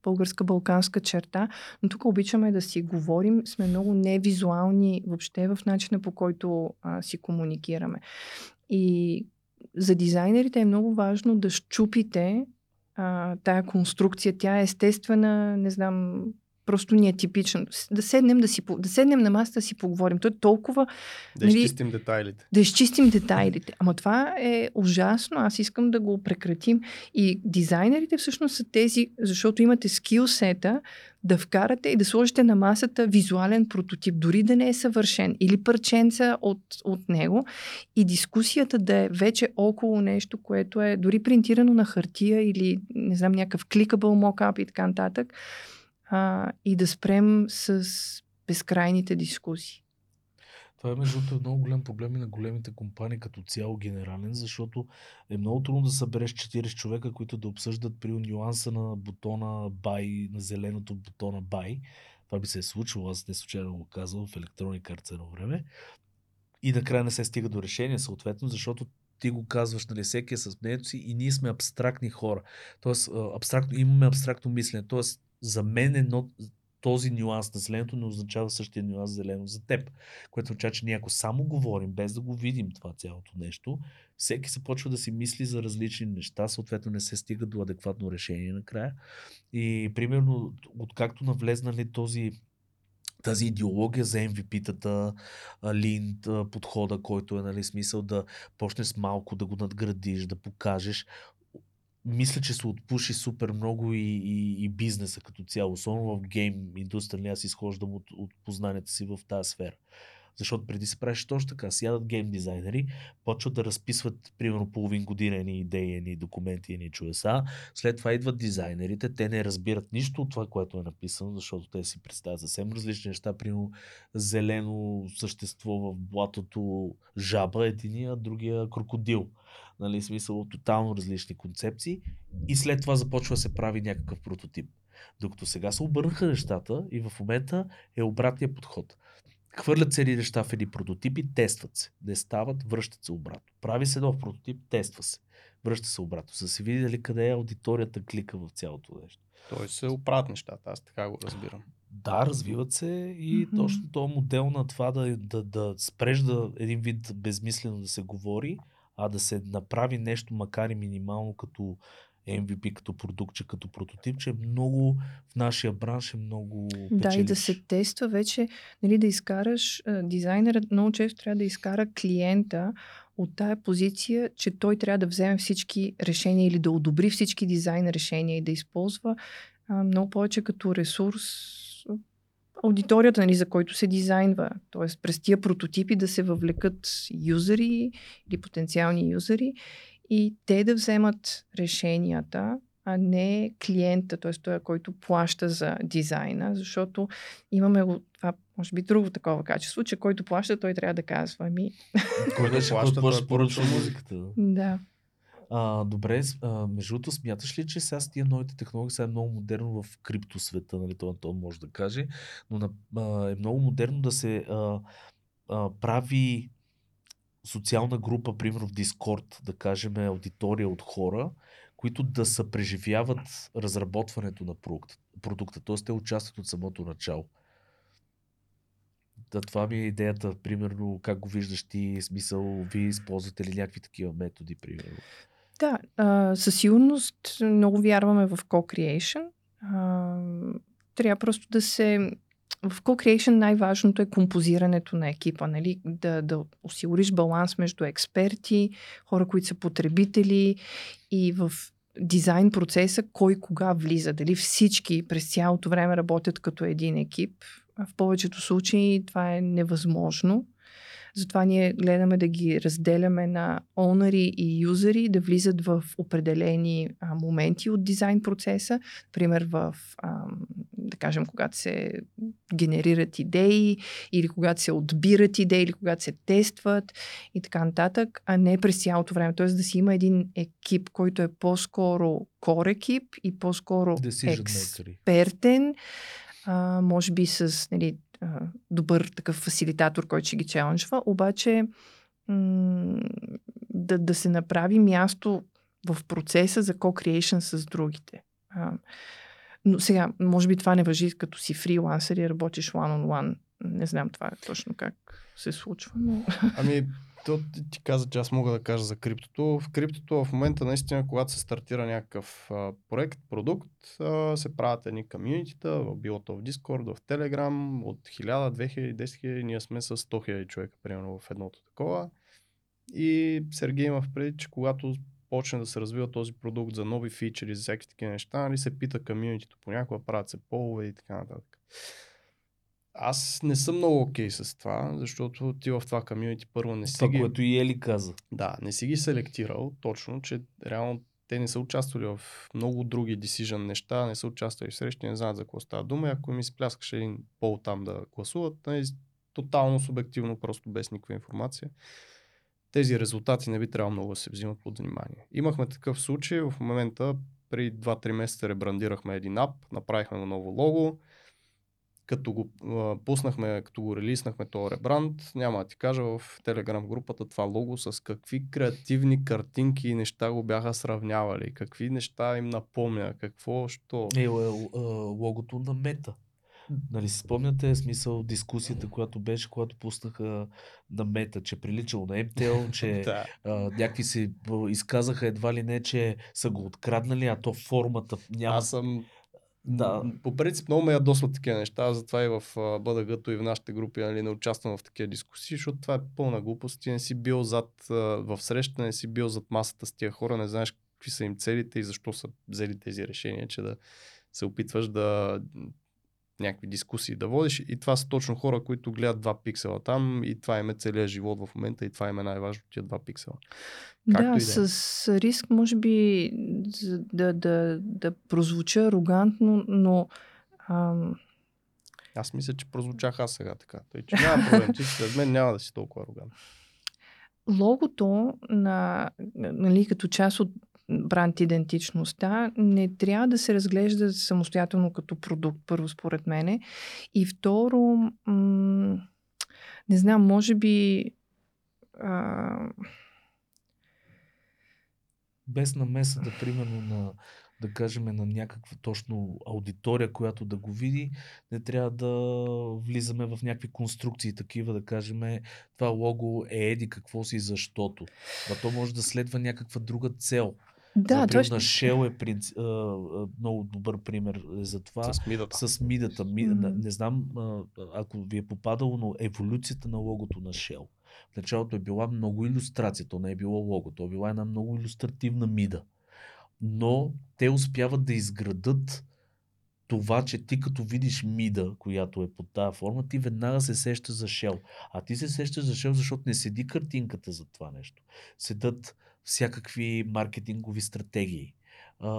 българска балканска черта, но тук обичаме да си говорим, сме много невизуални въобще в начина по който а, си комуникираме. И за дизайнерите е много важно да щупите а, тая конструкция. Тя е естествена, не знам, просто ни е типична. Да седнем, да си, да седнем на масата да си поговорим. То е толкова Да Нали- изчистим детайлите. да изчистим детайлите. Ама това е ужасно. Аз искам да го прекратим. И дизайнерите всъщност са тези, защото имате скилсета да вкарате и да сложите на масата визуален прототип, дори да не е съвършен, или парченца от, от него, и дискусията да е вече около нещо, което е дори принтирано на хартия или, не знам, някакъв кликабъл мокап и така нататък, а, и да спрем с безкрайните дискусии. Това е между другото много голям проблем и на големите компании като цяло генерален, защото е много трудно да събереш 40 човека, които да обсъждат при нюанса на бутона buy, на зеленото бутона buy. Това би се е случило, аз не случайно го казвам в Arts едно време. И накрая не се стига до решение, съответно, защото ти го казваш, нали, всеки е с мнението си и ние сме абстрактни хора. Тоест, абстрактно, имаме абстрактно мислене. Тоест, за мен едно, този нюанс на зеленото не означава същия нюанс зелено за теб. Което означава, че ние ако само говорим, без да го видим това цялото нещо, всеки започва да си мисли за различни неща, съответно не се стига до адекватно решение накрая. И примерно, откакто навлезнали този тази идеология за MVP-тата, а, лин а, подхода, който е нали, смисъл да почнеш малко, да го надградиш, да покажеш. Мисля, че се отпуши супер много и, и, и бизнеса като цяло. Особено в гейм индустрия, аз изхождам от, от познанията си в тази сфера. Защото преди се правеше точно така. Сядат гейм дизайнери, почват да разписват примерно половин година едни идеи, едни документи, едни чудеса. След това идват дизайнерите, те не разбират нищо от това, което е написано, защото те си представят съвсем различни неща. Примерно зелено същество в блатото жаба, единия, другия крокодил. Нали, смисъл тотално различни концепции. И след това започва да се прави някакъв прототип. Докато сега се обърнаха нещата и в момента е обратния подход. Хвърлят се едни неща в едни прототипи, тестват се. Не стават, връщат се обратно. Прави се нов прототип, тества се. Връща се обратно. За да се види дали къде е аудиторията клика в цялото нещо. Тоест се оправят нещата, аз така го разбирам. Да, развиват се и Мгм. точно този модел на това да, да, да спреш да един вид безмислено да се говори, а да се направи нещо, макар и минимално като MVP, като продуктче, като прототипче, е много в нашия бранш е много Да, и да се тества вече, нали, да изкараш, дизайнерът много често трябва да изкара клиента от тая позиция, че той трябва да вземе всички решения или да одобри всички дизайн решения и да използва а, много повече като ресурс аудиторията, нали, за който се дизайнва. Тоест през тия прототипи да се въвлекат юзери или потенциални юзери и те да вземат решенията, а не клиента, т.е. той, който плаща за дизайна, защото имаме това, може би друго такова качество, че който плаща, той трябва да казва, ами, Кой беше, плаща, който той поръчва музиката? да. А, добре, между другото, смяташ ли, че сега с тия новите технологии сега е много модерно в криптосвета, нали, това Антон може да каже, но на, а, е много модерно да се а, а, прави социална група, примерно в Дискорд, да кажем, аудитория от хора, които да съпреживяват разработването на продукта. продукта. Т.е. те участват от самото начало. Да, това ми е идеята, примерно, как го виждаш ти, смисъл, вие използвате ли някакви такива методи, примерно? Да, а, със сигурност много вярваме в co-creation. А, трябва просто да се в co-creation най-важното е композирането на екипа, нали? да, да осигуриш баланс между експерти, хора, които са потребители и в дизайн процеса, кой кога влиза. Дали всички през цялото време работят като един екип. В повечето случаи това е невъзможно. Затова ние гледаме да ги разделяме на онъри и юзери, да влизат в определени а, моменти от дизайн процеса. Например, в, а, да кажем, когато се генерират идеи или когато се отбират идеи или когато се тестват и така нататък, а не през цялото време. Тоест да си има един екип, който е по-скоро кор екип и по-скоро експертен, а, може би с нали, добър такъв фасилитатор, който ще ги челенджва, обаче м- да, да се направи място в процеса за co-creation с другите. А, но сега, може би това не въжи като си фрилансър и работиш one-on-one. Не знам това точно как се случва, но... Ами, то ти, ти каза, че аз мога да кажа за криптото. В криптото в момента наистина, когато се стартира някакъв а, проект, продукт, а, се правят едни комьюнитита, било то в Discord, в Telegram, от 1000, 2000, 10 000, ние сме с 100 000 човека, примерно в едното такова. И Сергей има преди, че когато почне да се развива този продукт за нови фичери, за всякакви такива неща, нали се пита комьюнитито понякога, правят се полове и така нататък. Аз не съм много окей okay с това, защото ти в това комьюнити първо не си това, ги... което и Ели каза. Да, не си ги селектирал точно, че реално те не са участвали в много други decision неща, не са участвали в срещи, не знаят за какво става дума. Ако ми се пляскаше един пол там да гласуват, не, нали, тотално субективно, просто без никаква информация, тези резултати не би трябвало много да се взимат под внимание. Имахме такъв случай, в момента преди 2-3 месеца ребрандирахме един ап, направихме му ново лого, като го а, пуснахме, като го релиснахме този ребранд, няма да ти кажа в телеграм групата това лого с какви креативни картинки и неща го бяха сравнявали, какви неща им напомня, какво, що. Е, е, е, логото на мета. Нали си спомняте смисъл дискусията, която беше, когато пуснаха на мета, че приличало на MTL, че да. а, някакви се изказаха едва ли не, че са го откраднали, а то формата няма. Аз съм да. По принцип много ме ядосват такива неща, затова и в БДГ-то и в нашите групи нали, не участвам в такива дискусии, защото това е пълна глупост. Ти не си бил зад, в среща, не си бил зад масата с тия хора, не знаеш какви са им целите и защо са взели тези решения, че да се опитваш да някакви дискусии да водиш. И това са точно хора, които гледат два пиксела там и това им е целият живот в момента и това им е най-важно, тия два пиксела. Както да, да, с риск, може би, да, да, да прозвуча арогантно, но. Ам... Аз мисля, че прозвучах аз сега така. Тъй, че няма проблем. Ти след мен няма да си толкова арогантен. Логото на, нали, като част от бранд идентичността не трябва да се разглежда самостоятелно като продукт, първо според мене. И второ, м- не знам, може би а... без намесата, примерно на да кажем, на някаква точно аудитория, която да го види, не трябва да влизаме в някакви конструкции такива, да кажем, това лого е еди какво си, защото. А то може да следва някаква друга цел. Да, Например, точно. На Shell е принц, а, а, много добър пример за това. С мидата. С мидата. Ми, mm-hmm. Не знам а, ако ви е попадало, но еволюцията на логото на Shell. В началото е била много иллюстрация, то не е било лого, то е била една много иллюстративна мида. Но те успяват да изградат това, че ти като видиш мида, която е под тази форма, ти веднага се сеща за Shell. А ти се сещаш за Shell, защото не седи картинката за това нещо. Седат всякакви маркетингови стратегии. А,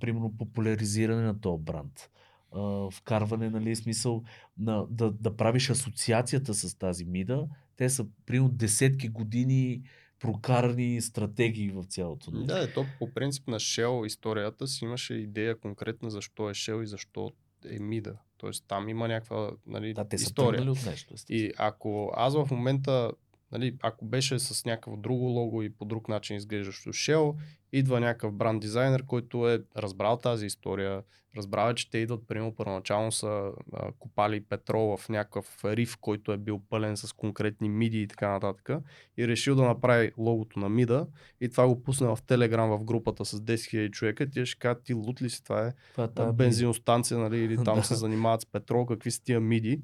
примерно популяризиране на този бранд. А, вкарване, нали, смисъл на, да, да правиш асоциацията с тази мида. Те са, примерно, десетки години прокарани стратегии в цялото. Нали? Да, е, то по принцип на Shell историята си имаше идея конкретна защо е Shell и защо е мида. Тоест там има някаква нали, да, те история. са от нещо. И ако аз в момента Нали, ако беше с някакво друго лого и по друг начин изглеждащо Shell, идва някакъв бранд дизайнер, който е разбрал тази история, разбрал е, че те идват, примерно, първоначално са а, копали петрол в някакъв риф, който е бил пълен с конкретни миди и така нататък и решил да направи логото на мида и това го пусне в Телеграм в групата с 10 000 човека, ти ще кажат, ти лут ли си, това е, това е бензиностанция, нали, или там се занимават с петрол, какви са тия миди.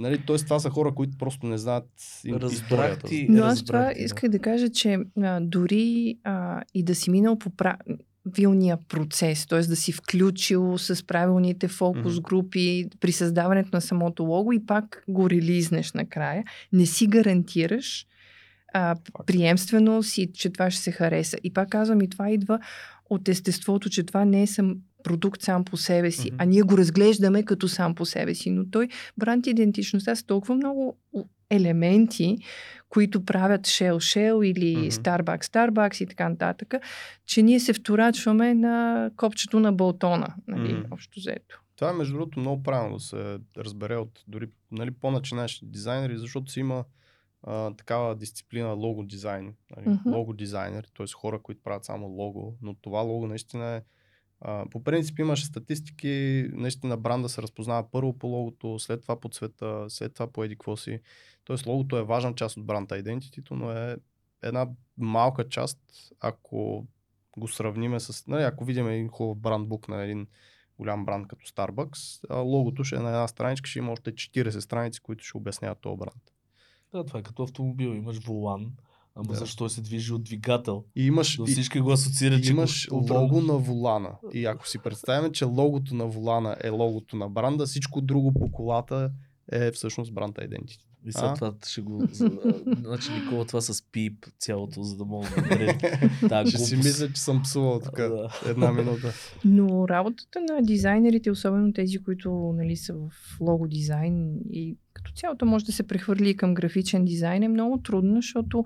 Нали, Тоест, това са хора, които просто не знаят Разбрах ти, Но аз това исках да кажа, че а, дори а, и да си минал по правилния процес, т.е. да си включил с правилните фокус групи при създаването на самото лого и пак го релизнеш накрая, не си гарантираш а, приемственост и че това ще се хареса. И пак казвам, и това идва от естеството, че това не е сам, продукт сам по себе си, mm-hmm. а ние го разглеждаме като сам по себе си. Но той, бранд идентичността са толкова много елементи, които правят Shell Shell или mm-hmm. Starbucks Starbucks и така нататък, че ние се вторачваме на копчето на Болтона, нали, mm-hmm. общо взето. Това е между другото много правилно да се разбере от дори нали, по-начинаещи дизайнери, защото си има а, такава дисциплина лого дизайн, нали, mm-hmm. лого дизайнер, т.е. хора, които правят само лого, но това лого наистина е по принцип имаше статистики, наистина бранда се разпознава първо по логото, след това по цвета, след това по еди си. Тоест логото е важна част от бранда идентитито, но е една малка част, ако го сравниме с, нали, ако видим един хубав брандбук на един голям бранд като Starbucks, логото ще е на една страничка, ще има още 40 страници, които ще обясняват този бранд. Да, това е като автомобил. Имаш волан, ама да. защо се движи от двигател? И имаш, Но всички го асоциират, че имаш го... лого на волана. И ако си представим, че логото на волана е логото на бранда, всичко друго по колата е всъщност бранд Identity. И след това ще го... значи Никола това с пип цялото, за да мога да Ще си мисля, че съм псувал тук една минута. Но работата на дизайнерите, особено тези, които нали, са в лого дизайн и като цялото може да се прехвърли към графичен дизайн е много трудно, защото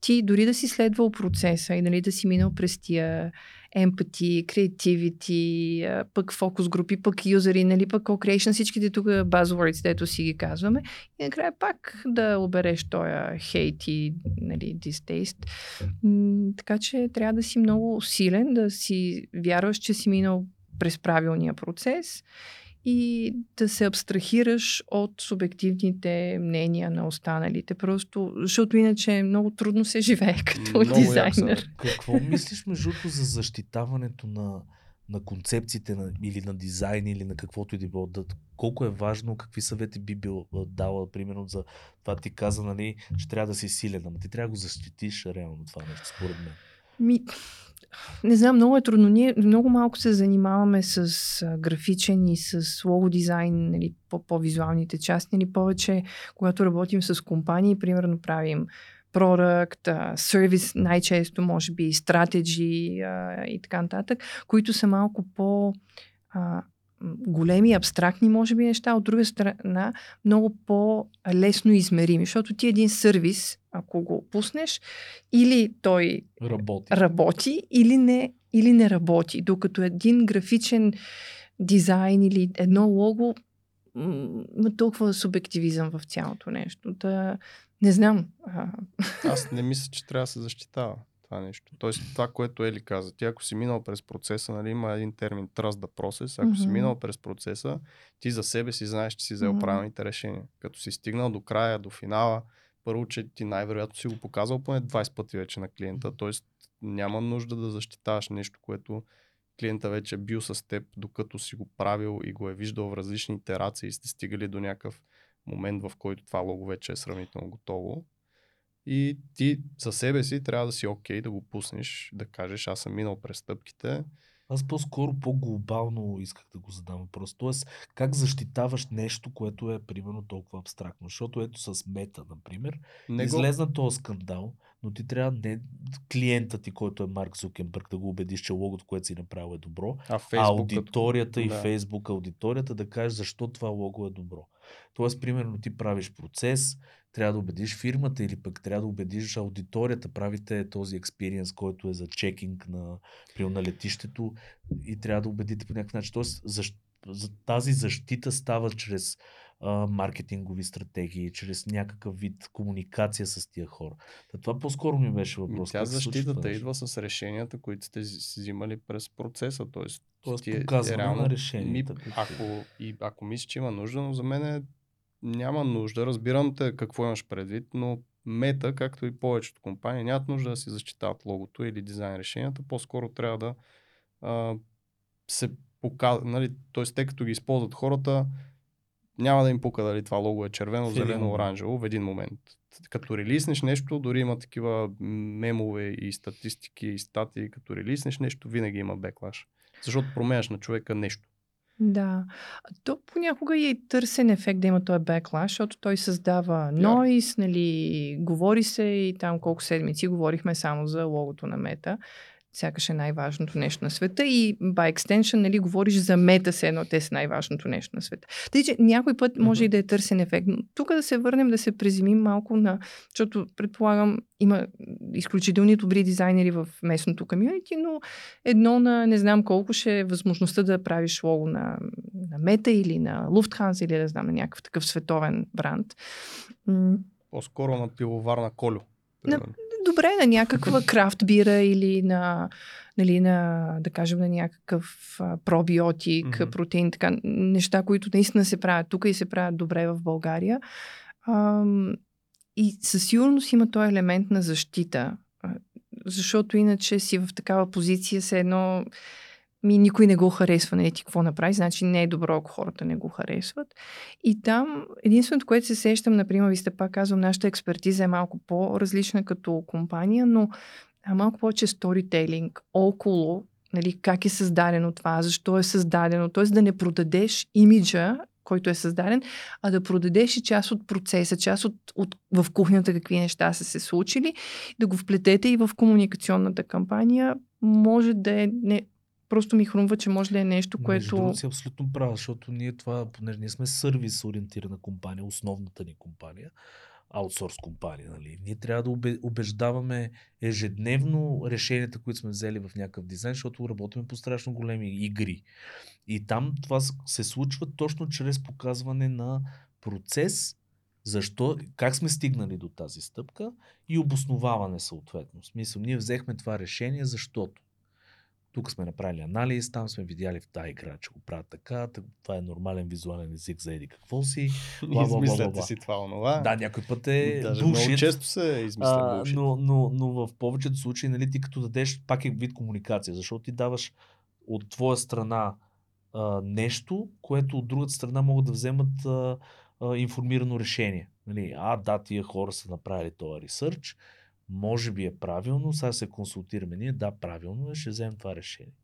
ти дори да си следвал процеса и нали, да си минал през тия empathy, creativity, пък фокус групи, пък юзери, нали, пък co-creation, всичките тук buzzwords, дето си ги казваме. И накрая пак да обереш този hate и нали, distaste. така че трябва да си много силен, да си вярваш, че си минал през правилния процес и да се абстрахираш от субективните мнения на останалите. Просто, защото иначе много трудно се живее като много дизайнер. Ясно. Какво мислиш, между за защитаването на, на концепциите на, или на дизайн, или на каквото и да било? Да, колко е важно, какви съвети би бил дала, примерно, за това ти каза, нали, че трябва да си силен, ама ти трябва да го защитиш реално това нещо, според мен. Ми, не знам, много е трудно. Ние много малко се занимаваме с графичен и с лого дизайн, нали, по-визуалните части, нали, повече, когато работим с компании, примерно правим продукт, сервис, най-често може би стратеги и така нататък, които са малко по големи, абстрактни, може би, неща, от друга страна, много по-лесно измерими, защото ти един сервис, ако го пуснеш, или той работи, работи или, не, или не работи, докато един графичен дизайн или едно лого има толкова субективизъм в цялото нещо. Да, не знам. Аз не мисля, че трябва да се защитава това нещо. Тоест това, което Ели каза, ти ако си минал през процеса, нали, има един термин trust the process, ако mm-hmm. си минал през процеса, ти за себе си знаеш, че си взел mm-hmm. правилните решения. Като си стигнал до края, до финала, първо, че ти най-вероятно си го показал поне 20 пъти вече на клиента, т.е. няма нужда да защитаваш нещо, което клиента вече е бил с теб, докато си го правил и го е виждал в различни итерации и сте стигали до някакъв момент, в който това лого вече е сравнително готово. И ти за себе си трябва да си окей okay, да го пуснеш, да кажеш аз съм минал през стъпките. Аз по-скоро по-глобално исках да го задам въпрос. Тоест, как защитаваш нещо, което е примерно толкова абстрактно? Защото ето с мета, например, не излезна този скандал, но ти трябва не клиента ти, който е Марк Зукенбърг, да го убедиш, че логото, което си направил е добро, а, а аудиторията като... и да. Фейсбук аудиторията да кажеш защо това лого е добро. Тоест, примерно, ти правиш процес, трябва да убедиш фирмата или пък трябва да убедиш аудиторията, правите този експириенс, който е за чекинг на, на летището и трябва да убедите по някакъв начин. Тоест, защ, за тази защита става чрез а, маркетингови стратегии, чрез някакъв вид комуникация с тия хора. Та това по-скоро ми беше въпрос. Тя защитата идва с решенията, които сте взимали през процеса. Тоест, Тоест показване реално, на решенията. Ми, ако, и, ако мислиш, че има нужда, но за мен е, няма нужда. Разбирам те какво имаш предвид, но Мета, както и повечето компании, нямат нужда да си защитават логото или дизайн решенията. По-скоро трябва да а, се показва, нали, т.е. те като ги използват хората, няма да им пука дали това лого е червено, зелено, оранжево в един момент. Като релиснеш нещо, дори има такива мемове и статистики и статии, като релиснеш нещо, винаги има беклаш. Защото променяш на човека нещо. Да. То понякога е и търсен ефект да има този беклаш, защото той създава нойс, нали, говори се и там колко седмици говорихме само за логото на мета сякаш е най-важното нещо на света и by extension, нали, говориш за мета се едно, те са най-важното нещо на света. Тъй, че някой път може mm-hmm. и да е търсен ефект. Но тук да се върнем, да се презимим малко на, защото предполагам, има изключителни добри дизайнери в местното комьюнити, но едно на не знам колко ще е възможността да правиш лого на, на Мета или на Lufthansa или да знам, на някакъв такъв световен бранд. По-скоро на пивоварна Колю. На, добре на някаква крафт бира или на, нали, на да кажем, на някакъв а, пробиотик, mm-hmm. протеин, така, неща, които наистина се правят тук и се правят добре в България. А, и със сигурност има този елемент на защита, защото иначе си в такава позиция се едно ми никой не го харесва, нали ти какво направи, значи не е добро, ако хората не го харесват. И там единственото, което се сещам, например, ви сте пак казвам, нашата експертиза е малко по-различна като компания, но малко повече сторителинг около нали, как е създадено това, защо е създадено, т.е. да не продадеш имиджа, който е създаден, а да продадеш и част от процеса, част от, от в кухнята какви неща са се случили, да го вплетете и в комуникационната кампания, може да е не, Просто ми хрумва, че може да е нещо, което... Между си абсолютно права, защото ние това, понеже ние сме сервис ориентирана компания, основната ни компания, аутсорс компания, нали? Ние трябва да убеждаваме ежедневно решенията, които сме взели в някакъв дизайн, защото работим по страшно големи игри. И там това се случва точно чрез показване на процес, защо, как сме стигнали до тази стъпка и обосноваване съответно. В смисъл, ние взехме това решение, защото тук сме направили анализ, там сме видяли в тази игра, че го правят така, това е нормален визуален език за еди какво си. Измисляте си това онова. Да, някой път е Даже bullshit, много често се измисля а, но, но, но, в повечето случаи, нали, ти като дадеш, пак е вид комуникация, защото ти даваш от твоя страна а, нещо, което от другата страна могат да вземат а, а, информирано решение. Нали, а, да, тия хора са направили този ресърч, може би е правилно, сега се консултираме ние, да, правилно е, ще вземем това решение.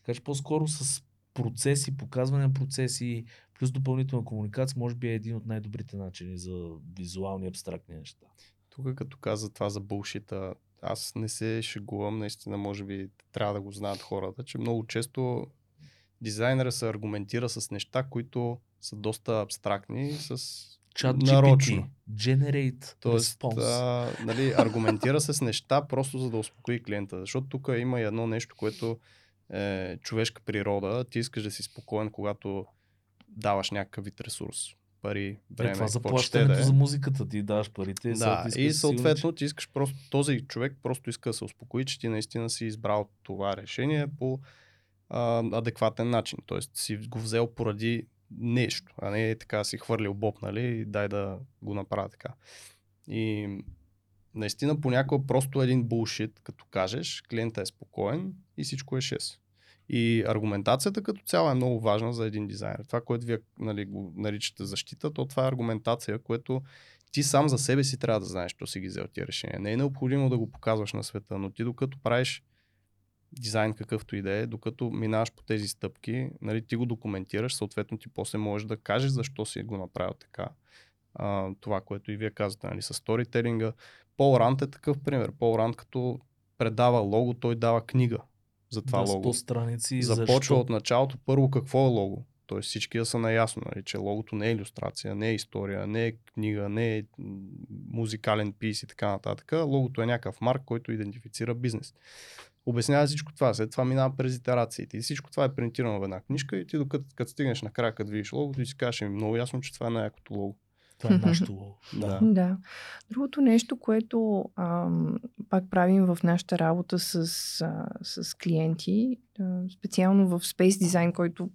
Така че по-скоро с процеси, показване на процеси, плюс допълнителна комуникация, може би е един от най-добрите начини за визуални абстрактни неща. Тук като каза това за булшита, аз не се шегувам, наистина може би трябва да го знаят хората, че много често дизайнера се аргументира с неща, които са доста абстрактни, с Чат нарочно. Generate Тоест, response. А, нали, аргументира се с неща, просто за да успокои клиента. Защото тук има и едно нещо, което е човешка природа. Ти искаш да си спокоен, когато даваш някакъв вид ресурс. Пари, време, е, това заплащането да е. за музиката ти даваш парите. Да, и съответно ти искаш просто, този човек просто иска да се успокои, че ти наистина си избрал това решение по а, адекватен начин. Тоест си го взел поради нещо, а не така си хвърлил боб, нали, дай да го направя така. И наистина понякога просто един булшит, като кажеш, клиента е спокоен и всичко е 6. И аргументацията като цяло е много важна за един дизайнер. Това, което вие нали, го наричате защита, то това е аргументация, което ти сам за себе си трябва да знаеш, що си ги взел тия решения. Не е необходимо да го показваш на света, но ти докато правиш дизайн какъвто и да е, докато минаваш по тези стъпки, нали, ти го документираш, съответно ти после можеш да кажеш защо си го направил така. А, това, което и вие казвате, нали, с сторителинга. Пол Рант е такъв пример. Пол Рант като предава лого, той дава книга за това да, лого. страници. Започва защо? от началото първо какво е лого. Тоест всички да са наясно, нали, че логото не е иллюстрация, не е история, не е книга, не е музикален пис и така нататък. Логото е някакъв марк, който идентифицира бизнес. Обяснява всичко това, след това минава през итерациите и всичко това е принтирано в една книжка и ти докато като стигнеш накрая, като видиш логото и си кажеш ми много ясно, че това е най-якото лого. Това е нашето лого. Да. Да. Другото нещо, което ам, пак правим в нашата работа с, а, с клиенти, а, специално в Space Design, който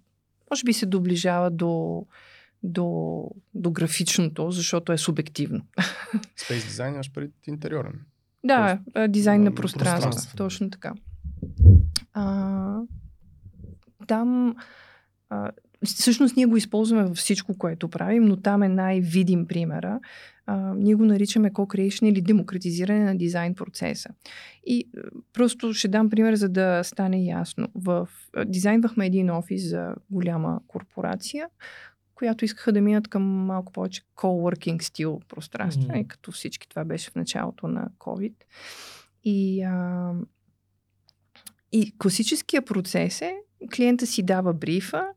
може би се доближава до, до, до графичното, защото е субективно. Space Design имаш пред интериорен. Да, а, дизайн на на пространство. пространство. Точно така. А, там а, всъщност ние го използваме във всичко, което правим, но там е най-видим примера. А, ние го наричаме co-creation или демократизиране на дизайн процеса. И просто ще дам пример, за да стане ясно. В, дизайнвахме един офис за голяма корпорация, която искаха да минат към малко повече coworking стил пространство, mm-hmm. като всички това беше в началото на COVID. И, а, и класическия процес е, клиента си дава брифа,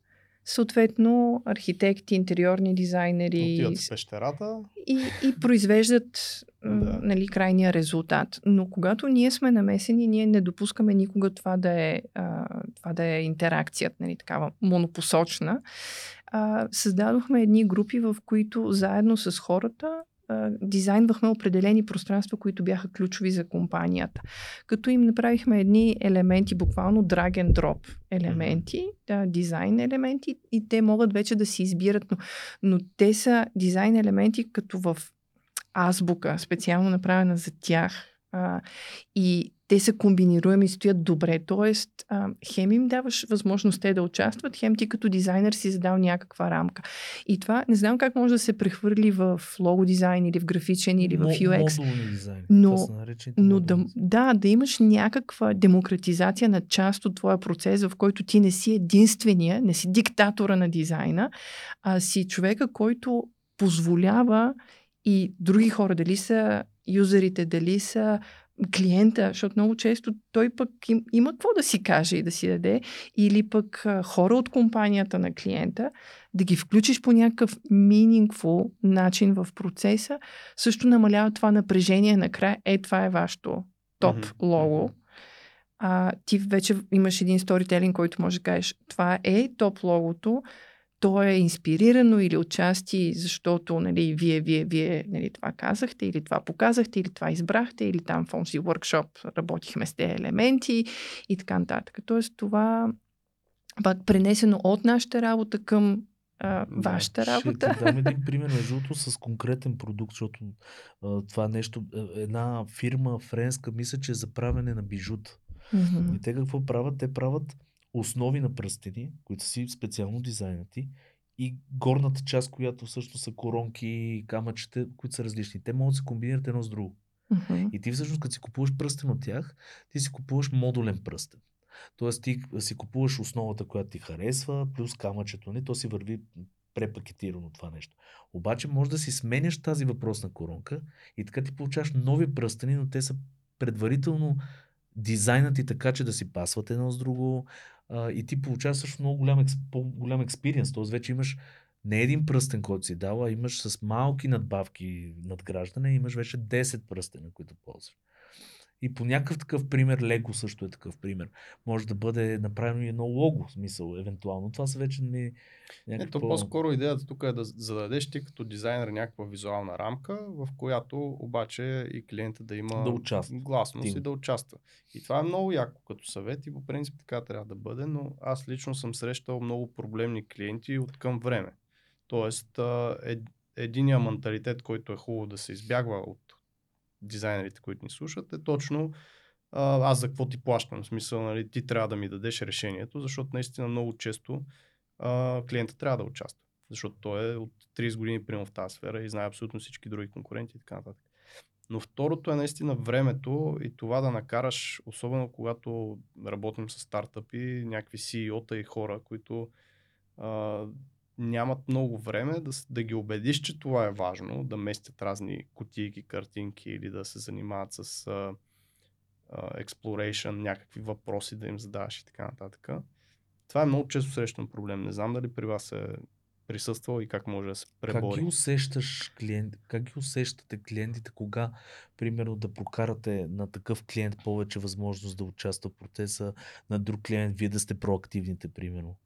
съответно архитекти, интериорни дизайнери Отиват в пещерата. и, и произвеждат Да. нали, крайния резултат. Но когато ние сме намесени, ние не допускаме никога това да е, а, това да е интеракцията, нали, такава монопосочна. А, създадохме едни групи, в които заедно с хората а, дизайнвахме определени пространства, които бяха ключови за компанията. Като им направихме едни елементи, буквално drag and drop елементи, да, дизайн елементи и те могат вече да си избират, но, но те са дизайн елементи като в азбука, специално направена за тях. А, и те са комбинируеми и стоят добре. Тоест, а, хем им даваш възможност те да участват, хем ти като дизайнер си задал някаква рамка. И това не знам как може да се прехвърли в лого дизайн или в графичен или в UX. Дизайни. Но- Но да, да, да имаш някаква демократизация на част от твоя процес, в който ти не си единствения, не си диктатора на дизайна, а си човека, който позволява и други хора, дали са юзерите, дали са клиента, защото много често той пък им, има какво да си каже и да си даде, или пък а, хора от компанията на клиента, да ги включиш по някакъв meaningful начин в процеса, също намалява това напрежение накрая. Е, това е вашето топ mm-hmm. лого. А, ти вече имаш един сторителинг, който може да кажеш, това е топ логото, то е инспирирано или отчасти, защото нали, вие, вие, вие нали, това казахте, или това показахте, или това избрахте, или там в онзи workshop работихме с тези елементи и така нататък. Тоест това пак пренесено от нашата работа към а, Да, вашата Ще работа. ти дам един пример, между другото, с конкретен продукт, защото а, това нещо, а, една фирма френска, мисля, че е за правене на бижута. Мгм. И те какво правят? Те правят основи на пръстени, които са си специално дизайнати и горната част, която всъщност са коронки, камъчета, които са различни. Те могат да се комбинират едно с друго. Мгм. И ти всъщност, като си купуваш пръстен от тях, ти си купуваш модулен пръстен. Тоест ти си купуваш основата, която ти харесва, плюс камъчето, не, то си върви препакетирано това нещо. Обаче може да си сменяш тази въпросна коронка и така ти получаваш нови пръстени, но те са предварително дизайнати така, че да си пасват едно с друго а, и ти получаваш също много голям, по-голям експириенс. Тоест вече имаш не един пръстен, който си дала, а имаш с малки надбавки надграждане, имаш вече 10 пръстена, които ползваш. И по някакъв такъв пример, Лего също е такъв пример. Може да бъде направено и едно лого, в смисъл, евентуално. Това са вече не... Не, някакво то по-скоро идеята тук е да зададеш ти като дизайнер някаква визуална рамка, в която обаче и клиента да има Да участва. гласност Активно. и да участва. И това е много яко като съвет и по принцип така трябва да бъде, но аз лично съм срещал много проблемни клиенти от към време. Тоест, е, единия менталитет, който е хубаво да се избягва от дизайнерите, които ни слушат, е точно а, аз за какво ти плащам. В смисъл, нали, ти трябва да ми дадеш решението, защото наистина много често а, клиента трябва да участва. Защото той е от 30 години примерно в тази сфера и знае абсолютно всички други конкуренти и така нататък. Но второто е наистина времето и това да накараш, особено когато работим с стартъпи, някакви CEO-та и хора, които а, нямат много време да, да ги убедиш, че това е важно, да местят разни кутийки, картинки или да се занимават с а, exploration, някакви въпроси да им задаваш и така нататък. Това е много често срещан проблем. Не знам дали при вас е присъствал и как може да се Как пребори. ги усещаш клиент, как ги усещате клиентите, кога, примерно, да прокарате на такъв клиент повече възможност да участва в процеса, на друг клиент, вие да сте проактивните, примерно?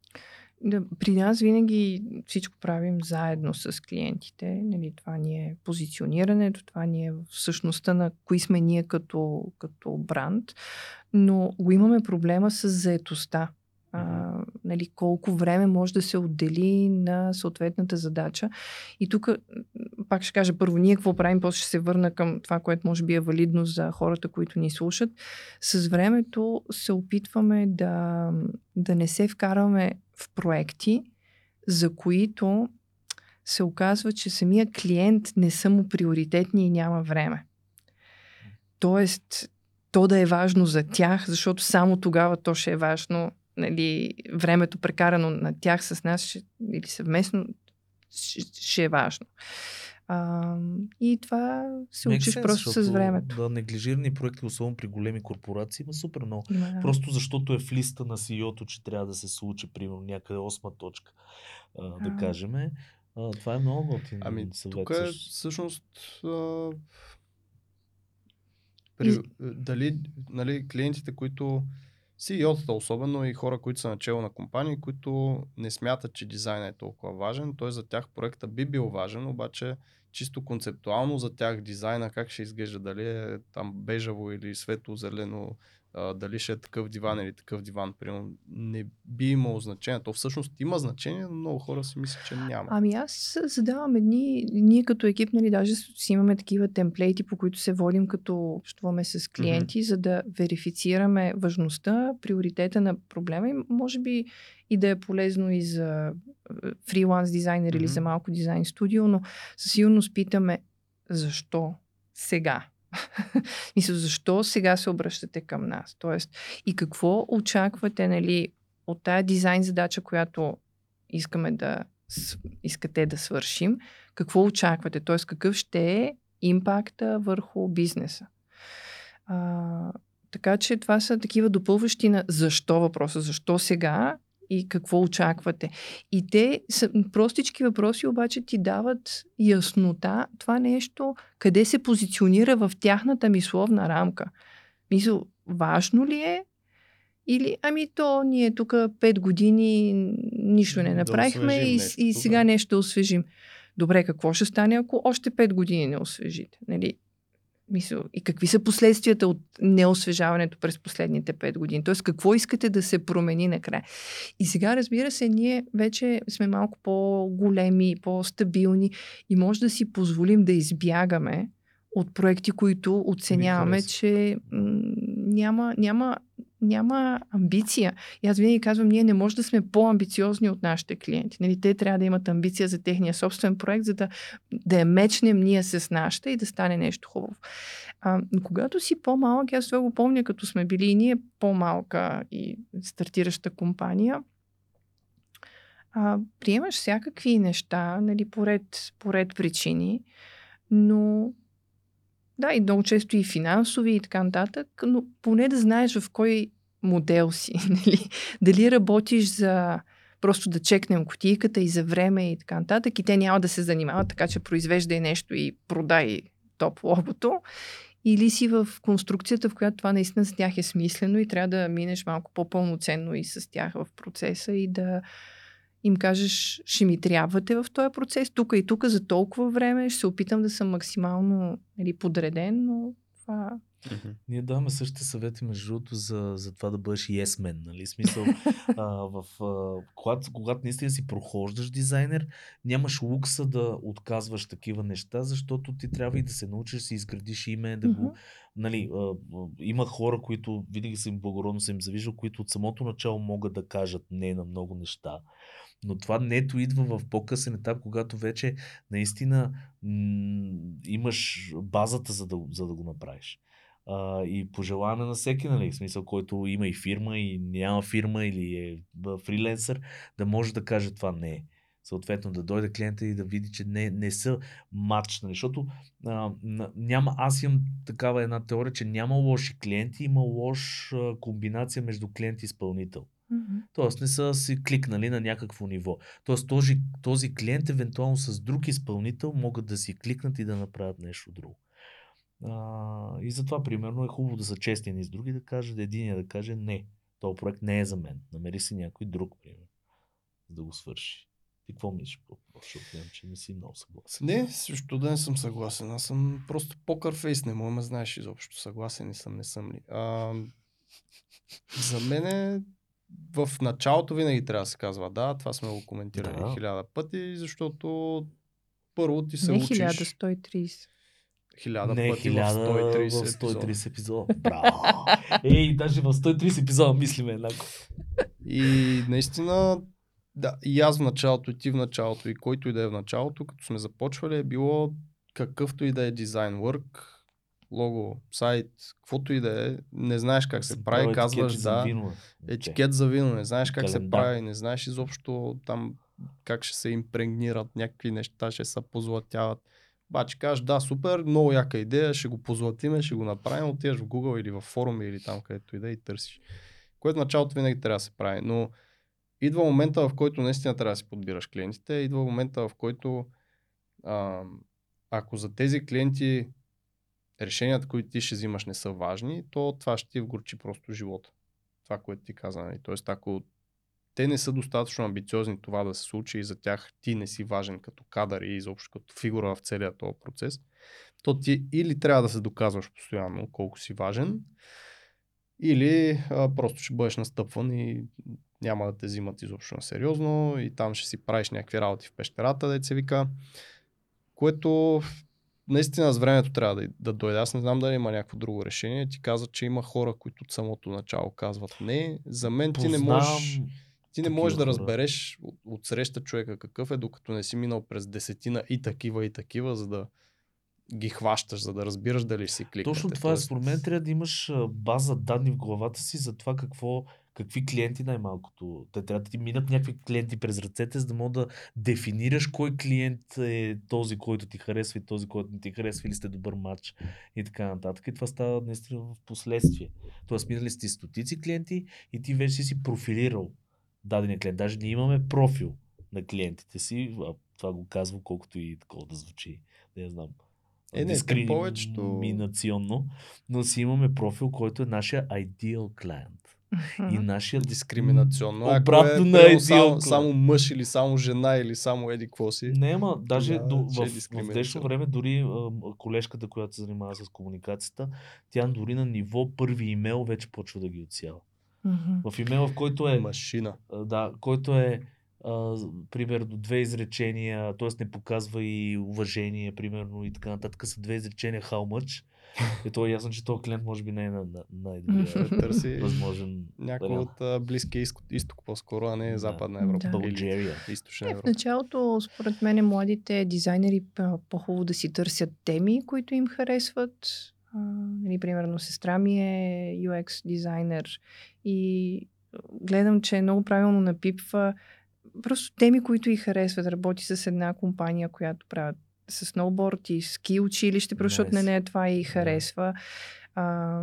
Да, при нас винаги всичко правим заедно с клиентите. Нали, това ни е позиционирането, това ни е всъщността на кои сме ние като, като бранд, но го имаме проблема с заетостта. А, нали, колко време може да се отдели на съответната задача. И тук, пак ще кажа, първо ние какво правим, после ще се върна към това, което може би е валидно за хората, които ни слушат. С времето се опитваме да, да не се вкарваме в проекти, за които се оказва, че самия клиент не са му приоритетни и няма време. Тоест, то да е важно за тях, защото само тогава то ще е важно нали, времето прекарано на тях с нас ще, или съвместно ще, ще е важно. А, и това се Make учиш sense, просто с времето. Да, неглижирани проекти, особено при големи корпорации, има супер много. Има, да. Просто защото е в листа на CEO-то, че трябва да се случи, примерно, някъде осма точка, а, да А. кажем. А, това е много готин Ами, съвет. тук е всъщност а, при, дали нали, клиентите, които CEO-тата особено и хора, които са начало на компании, които не смятат, че дизайнът е толкова важен. Той за тях проекта би бил важен, обаче чисто концептуално за тях дизайна как ще изглежда, дали е там бежаво или светло-зелено, а, дали ще е такъв диван или такъв диван, примерно, не би имало значение. То всъщност има значение, но много хора си мислят, че няма. Ами аз задавам едни, ние като екип, нали, даже си имаме такива темплейти, по които се водим като общуваме с клиенти, mm-hmm. за да верифицираме важността, приоритета на проблема и може би и да е полезно и за фриланс дизайнер mm-hmm. или за малко дизайн студио, но със сигурност питаме защо сега? Мисля, защо сега се обръщате към нас? Тоест, и какво очаквате, нали, от тая дизайн задача, която искаме да искате да свършим, какво очаквате? Т.е. какъв ще е импакта върху бизнеса? А, така че това са такива допълващи на защо въпроса, защо сега и какво очаквате. И те са простички въпроси, обаче ти дават яснота това нещо, къде се позиционира в тяхната мисловна рамка. Мисъл, важно ли е или, ами то ние тук 5 години нищо не Да направихме освежим и, нещо, и да. сега нещо да освежим. Добре, какво ще стане, ако още 5 години не освежите? Нали? Мисъл, и какви са последствията от неосвежаването през последните 5 години? Тоест, какво искате да се промени накрая? И сега, разбира се, ние вече сме малко по-големи, по-стабилни и може да си позволим да избягаме от проекти, които оценяваме, че м- няма, няма, няма амбиция. И аз винаги казвам, ние не може да сме по-амбициозни от нашите клиенти. Нали, те трябва да имат амбиция за техния собствен проект, за да, да я мечнем ние с нашата и да стане нещо хубаво. А, когато си по-малък, аз това го помня, като сме били и ние по-малка и стартираща компания, а, приемаш всякакви неща, нали, поред, поред причини, но да, и много често и финансови и така нататък, но поне да знаеш в кой модел си. Нали? Дали работиш за просто да чекнем кутийката и за време и така нататък и те няма да се занимават така, че произвеждай нещо и продай топ логото. Или си в конструкцията, в която това наистина с тях е смислено и трябва да минеш малко по-пълноценно и с тях в процеса и да им кажеш, ще ми трябвате в този процес, тук и тук за толкова време, ще се опитам да съм максимално нали, подреден, но това... Ние даваме същите съвети, между другото, за, за това да бъдеш yes man, нали? Смисъл, а, в, а, когато, когато наистина си прохождаш дизайнер, нямаш лукса да отказваш такива неща, защото ти трябва и да се научиш, да си изградиш име, да го... Мгм. Нали, а, има хора, които винаги съм им благородно съм им завиждал, които от самото начало могат да кажат не на много неща. Но това нето идва в по-късен етап, когато вече наистина м- имаш базата, за да, за да го направиш. А, и пожелаване на всеки, нали, в смисъл, който има и фирма, и няма фирма, или е фриленсър, да може да каже това не е. Съответно, да дойде клиента и да види, че не, не са матч, нали, защото а, няма, аз имам такава една теория, че няма лоши клиенти, има лош а, комбинация между клиент и изпълнител. Мгм. Тоест не са си кликнали на някакво ниво. Тоест този, този клиент евентуално с друг изпълнител могат да си кликнат и да направят нещо друго. А, и затова, примерно, е хубаво да са честни едни с други, да каже, да единия да каже не, този проект не е за мен. Намери си някой друг, примерно, да го свърши. Ти какво мислиш по? Защото знам, че не си много съгласен. Не, също да не съм съгласен. Аз съм просто покър фейс, не мога знаеш изобщо. Съгласен ли съм, не съм ли. А, за мен е в началото винаги трябва да се казва да, това сме го коментирали Да. хиляда пъти, защото първо ти се Не учиш 1130. хиляда не, пъти в 130 130 в епизода. 130 епизода. Браво! Ей, даже в 130 епизода мислиме еднакво. И наистина, да, и аз в началото, и ти в началото, и който и да е в началото, като сме започвали, е било какъвто и да е дизайн work, лого, сайт, каквото и да е, не знаеш как се прави, Правя казваш етикети за да, вино. етикет за вино, не знаеш как се Календар. прави, не знаеш изобщо там как ще се импрегнират някакви неща, ще се позлатяват. Обаче кажеш, да, супер, много яка идея, ще го позлатиме, ще го направим, отиваш в Google или в форуми или там където и да е и търсиш. Което началото винаги трябва да се прави, но идва момента, в който наистина трябва да си подбираш клиентите, идва момента, в който а, ако за тези клиенти решенията, които ти ще взимаш не са важни, то това ще ти вгорчи просто живота. Това, което ти каза. Нали? Тоест, ако те не са достатъчно амбициозни това да се случи и за тях ти не си важен като кадър и изобщо като фигура в целия този процес, то ти или трябва да се доказваш постоянно колко си важен, или а, просто ще бъдеш настъпван и няма да те взимат изобщо на сериозно и там ще си правиш някакви работи в пещерата, да се вика, което наистина с времето трябва да, да дойде. Аз не знам дали има някакво друго решение. Ти каза, че има хора, които от самото начало казват не. За мен ти не можеш, ти не можеш да хора. разбереш от, от среща човека какъв е, докато не си минал през десетина и такива и такива, за да ги хващаш, за да разбираш дали си кликнете. Точно това е. Според мен трябва да имаш база данни в главата си за това какво, какви клиенти най-малкото. Те трябва да ти минат някакви клиенти през ръцете, за да мога да дефинираш кой клиент е този, който ти харесва и този, който не ти харесва или сте добър матч и така нататък. И това става наистина в последствие. Тоест, минали сте стотици клиенти и ти вече си профилирал дадения клиент. Даже ние имаме профил на клиентите си, а това го казвам колкото и такова да звучи. Не знам. Е, не, повечето- Дискриминационно, но си имаме профил, който е нашия ideal клиент. И нашия дискриминационно. Ако Обратно е, на ideal само, само мъж или само жена или само еди какво си. Не, ама даже Тогава до, ще е в, в днешно време дори а, колежката, която се занимава с комуникацията, тя дори на ниво първи имейл вече почва да ги отсява. Мгм. В имейла, в който е, Машина. да, който е а, примерно две изречения, т.е. не показва и уважение, примерно и така нататък, са две изречения how much. И то е ясно, че този клиент може би не е на, на, най-добрия Търси възможен някой от а, Близкия изток, изток по-скоро, а не. Западна Европа. Да. Или България. Източна Е, в Европа. началото, според мен, младите дизайнери по-хубаво да си търсят теми, които им харесват. А, нали, примерно, сестра ми е UX дизайнер и гледам, че е много правилно напипва просто теми, които й харесват. Работи с една компания, която правят с сноуборд и ски училище, защото на Nice. нея това и Да. харесва. А,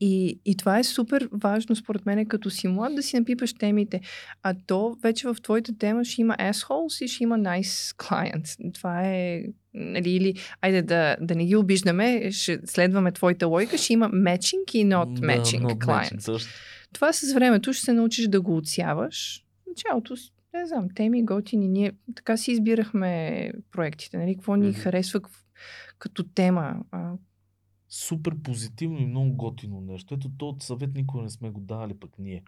и, и това е супер важно, според мен, като си млад, да си напипаш темите. А то вече в твоята тема ще има assholes и ще има nice clients. Това е... Нали, или, айде да, да не ги обиждаме, ще следваме твоята логика, ще има matching и not Да, matching not clients. matching. Това с времето ще се научиш да го отсяваш. Началото, не знам, теми готини. Ние така си избирахме проектите. Нали? Какво ни Мгм. харесва като тема. А, супер позитивно и много готино нещо. Ето този съвет никога не сме го давали пък ние.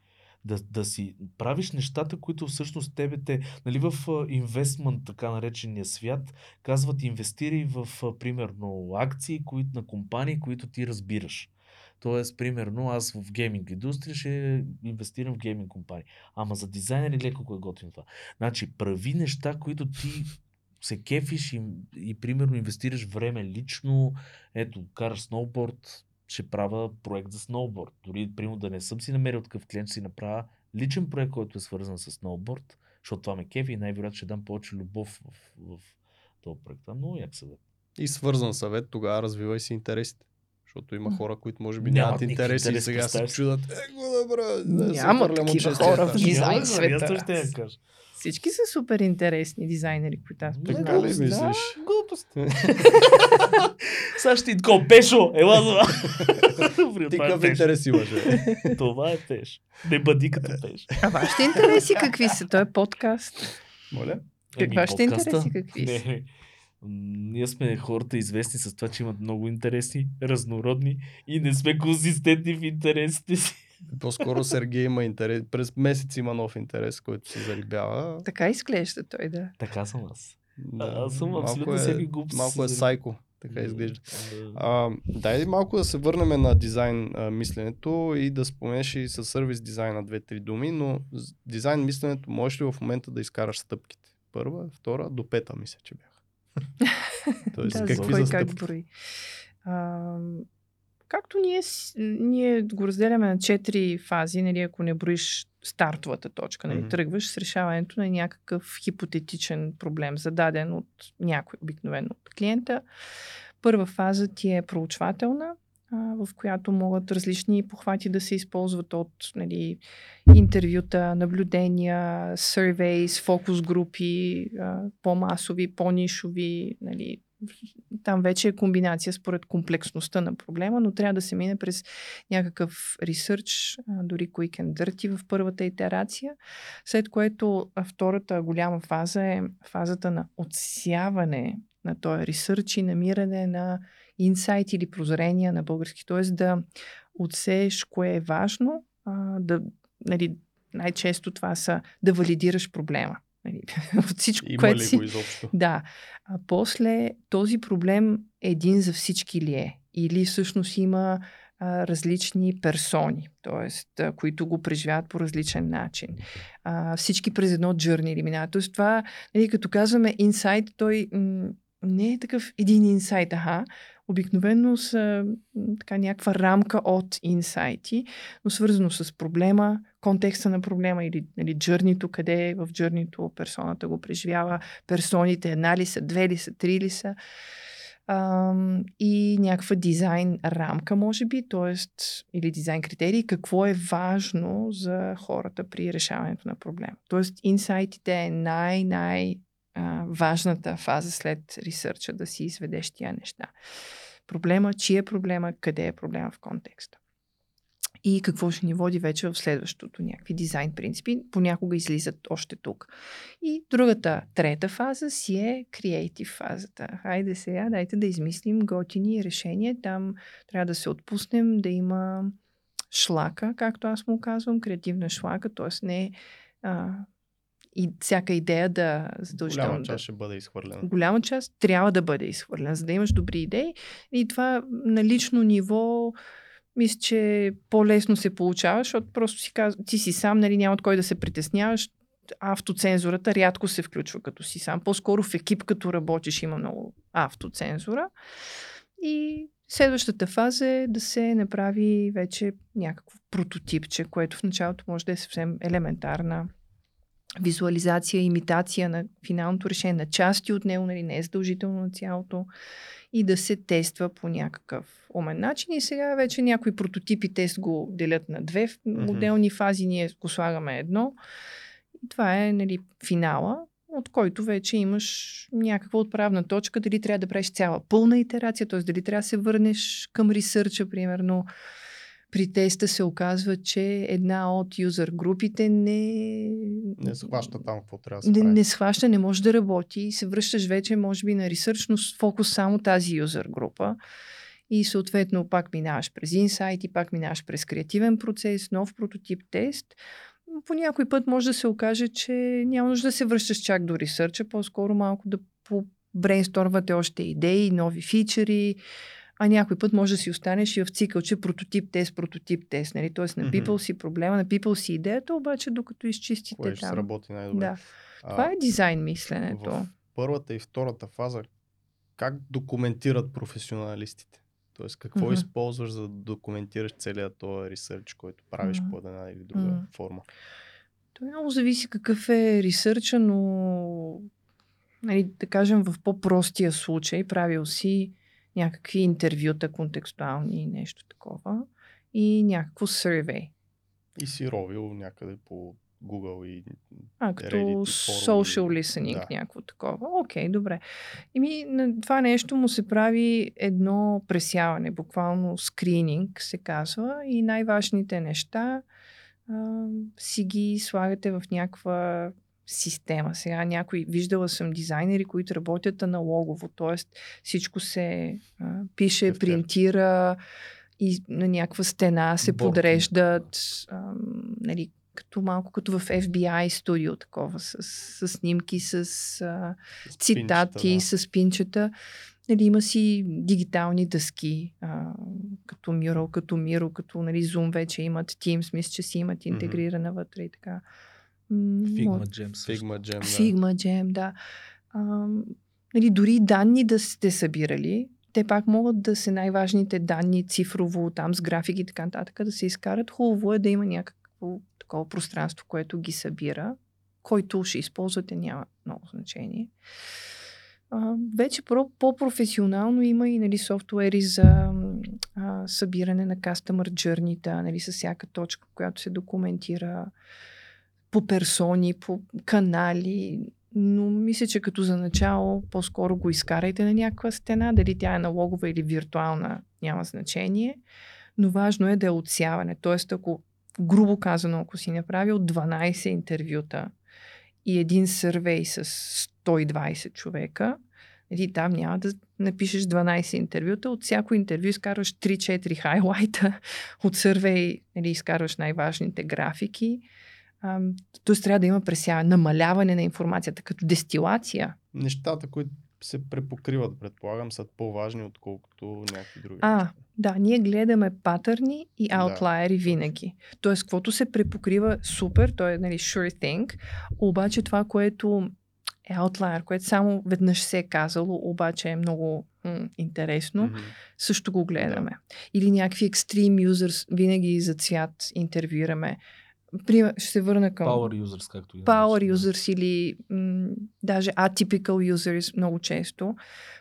Да, да си правиш нещата, които всъщност тебе те, нали в инвестмент, така наречения свят, казват инвестирай в, примерно, акции които, на компании, които ти разбираш. Тоест, примерно, аз в гейминг индустрия ще инвестирам в гейминг компании. Ама за дизайнери гледай колко е готино това. Значи, прави неща, които ти се кефиш и, и примерно инвестираш време лично, ето, караш сноуборд, ще правя проект за сноуборд. Дори, примерно, да не съм си намерил такъв клиент, ще си направя личен проект, който е свързан с сноуборд, защото това ме кефи и най-вероятно ще дам повече любов в, в този проект. Много як съвет. И свързан съвет, тогава развивай си интересите. Защото има хора, които може би Нямат нямат интереси и интереси, сега се чудат. Е, го добра, да се Няма такива хора в дизайн света. Всички са супер интересни дизайнери, които аз Така познавам. ли мислиш? Да, глупост. Сега ще ти такова, Пешо, ела за Добре, Ти е какъв Пеш. интерес имаш? Това е Пеш. Не бъди като Пеш. А вашите интереси какви са? Той е подкаст. Моля? Каква ще интереси какви Не, са? Ние сме хората известни с това, че имат много интересни, разнородни и не сме консистентни в интересите си. По-скоро Сергей има интерес. През месец има нов интерес, който се зарибява. Така изглежда той, да. Така съм аз. Да, аз съм малко абсолютно е- всеки глуп Малко е сайко. Така изглежда. Да. А, дай малко да се върнем на дизайн а, мисленето и да споменеш и със сервис дизайна две-три думи, но дизайн мисленето можеш ли в момента да изкараш стъпките? Първа, втора, до пета мисля, че бях. Тоест, да, какви кой как брои. А, както ние, ние го разделяме на четири фази, нали, ако не броиш стартовата точка, нали, Мгм. тръгваш с решаването на някакъв хипотетичен проблем, зададен от някой, обикновено от клиента. Първа фаза ти е проучвателна, в която могат различни похвати да се използват от нали, интервюта, наблюдения, surveys, фокус групи, по-масови, по-нишови. Нали. Там вече е комбинация според комплексността на проблема, но трябва да се мине през някакъв ресърч, дори quick and dirty в първата итерация, след което втората голяма фаза е фазата на отсяване на този ресърч и намиране на инсайт или прозрения на български. Т.е. да отсееш кое е важно, а, да, нали, най-често това са да валидираш проблема. Нали, от всичко, Има което ли си... го изобщо? Да. А после този проблем един за всички ли е? Или всъщност има а, различни персони, т.е. които го преживяват по различен начин. А, всички през едно джърни ли минават. Тоест това, нали, като казваме инсайт, той м- не е такъв един инсайт, аха. Обикновено са така някаква рамка от инсайти, но свързано с проблема, контекста на проблема или нали, джърнито, къде е в джърнито персоната го преживява, персоните една ли са, две ли са, три ли са. Ам, и някаква дизайн рамка, може би, т.е. или дизайн критерии, какво е важно за хората при решаването на проблема. Тоест, инсайтите е най-най а, важната фаза след ресърча да си изведеш тия неща. Проблема, чи е проблема, къде е проблема в контекста. И какво ще ни води вече в следващото, някакви дизайн принципи, понякога излизат още тук. И другата, трета фаза си е креатив фазата. Хайде сега, дайте да измислим готини решения. Там трябва да се отпуснем, да има шлака, както аз му казвам, креативна шлака, т.е. не а, и всяка идея да задължително Голяма да, част ще бъде изхвърлена. голяма част трябва да бъде изхвърлена, за да имаш добри идеи. И това на лично ниво мисля, че по-лесно се получава, защото просто си казва, ти си сам, нали, няма от кой да се притесняваш. Автоцензурата рядко се включва като си сам. По-скоро в екип, като работиш, има много автоцензура. И следващата фаза е да се направи вече някакво прототипче, което в началото може да е съвсем елементарна визуализация, имитация на финалното решение, на части от него, нали, не е задължително на цялото, и да се тества по някакъв умен начин. И сега вече някои прототипи тест го делят на две Мгм. отделни фази, ние го слагаме едно. И това е нали, финала, от който вече имаш някаква отправна точка, дали трябва да правиш цяла пълна итерация, т.е. дали трябва да се върнеш към ресърча, примерно. При теста се оказва, че една от юзър групите не, Не схваща там какво трябва да се не, прави. не схваща, не може да работи и се връщаш вече, може би, на ресърч, но с фокус само тази юзър група. И съответно пак минаваш през инсайт и пак минаваш през креативен процес, нов прототип тест. По някой път може да се окаже, че няма нужда да се връщаш чак до ресърча, по-скоро малко да брейнсторвате още идеи, нови фичери, а някой път може да си останеш и в цикъл, че прототип тест, прототип тест. Нали? Тоест на Мгм. people си проблема, на people си идеята, обаче докато изчистите Кое ще там. сработи най-добре. Да. А, Това е дизайн мисленето. в първата и втората фаза, как документират професионалистите? Тоест, какво Мгм. използваш за да документираш целият този ресърч, който правиш Мгм. по една или друга Мгм. форма? Това много зависи какъв е ресърча, но нали, да кажем в по-простия случай, правил си някакви интервюта контекстуални и нещо такова и някакво survey. И си ровил някъде по Google и А, като Reddit и social listening, Да. някакво такова. Окей, добре. Ими, на това нещо му се прави едно пресяване, буквално скрининг се казва и най-важните неща а, си ги слагате в някаква система. Сега някой, виждала съм дизайнери, които работят аналогово, т.е. всичко се а, пише, Тефтер. принтира и на някаква стена се Борки. подреждат, а, нали, като малко като в FBI студио такова, с, с снимки, с а, с цитати, пинчета, да. с пинчета. Нали, има си дигитални дъски, а, като Mural, като Miro, като нали, Zoom вече имат Teams, мисля, че си имат интегрирана вътре и така. М, Figma мога- Jam също. Figma Jam, да. Figma Jam, да. А, нали, дори и данни да сте събирали, те пак могат да са най-важните данни цифрово, там с графики и така нататък, да се изкарат. Хубаво е да има някакво такова пространство, което ги събира. Който ще използвате, няма много значение. А, вече про- по-професионално има и нали, софтуери за а, събиране на customer journey нали, с всяка точка, която се документира по персони, по канали, но мисля, че като за начало по-скоро го изкарайте на някаква стена, дали тя е налогова или виртуална, няма значение, но важно е да е отсяване. Тоест, ако, грубо казано, ако си направил 12 интервюта и един сървей с 120 човека, нали, там няма да напишеш 12 интервюта, от всяко интервю изкарваш 3-4 хайлайта, от сървей нали, изкарваш най-важните графики, Тоест трябва да има пресяване, намаляване на информацията, като дестилация. Нещата, които се препокриват, предполагам, са по-важни, отколкото някакви други. А, да, ние гледаме патърни и Да, аутлайери винаги. Тоест, каквото се препокрива супер, то е нали, sure thing, обаче това, което е аутлайер, което само веднъж се е казало, обаче е много м- интересно, Мгм. също го гледаме. Или някакви extreme users, винаги за цвят интервюираме. Пример, ще се върна към Power users, както ги power users или м- даже atypical users много често,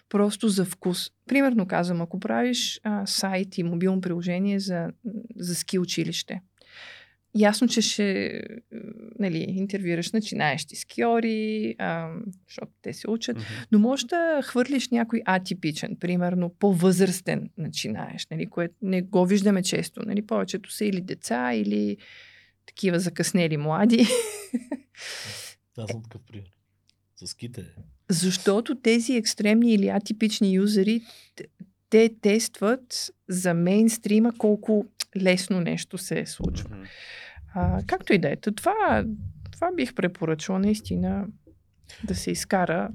просто за вкус. Примерно казвам, ако правиш а, сайт и мобилно приложение за, за ски училище, ясно, че ще нали, интервюираш начинаещи скиори, а, защото те се учат, Мгм. но може да хвърлиш някой атипичен, примерно по-възрастен начинаеш, нали, което не го виждаме често. Нали, повечето са или деца, или такива закъснели млади. Аз съм такъв пример. За ските. Защото тези екстремни или атипични юзери, те тестват за мейнстрима колко лесно нещо се случва. Мгм. А, както и да е. Това, това бих препоръчала наистина да се изкара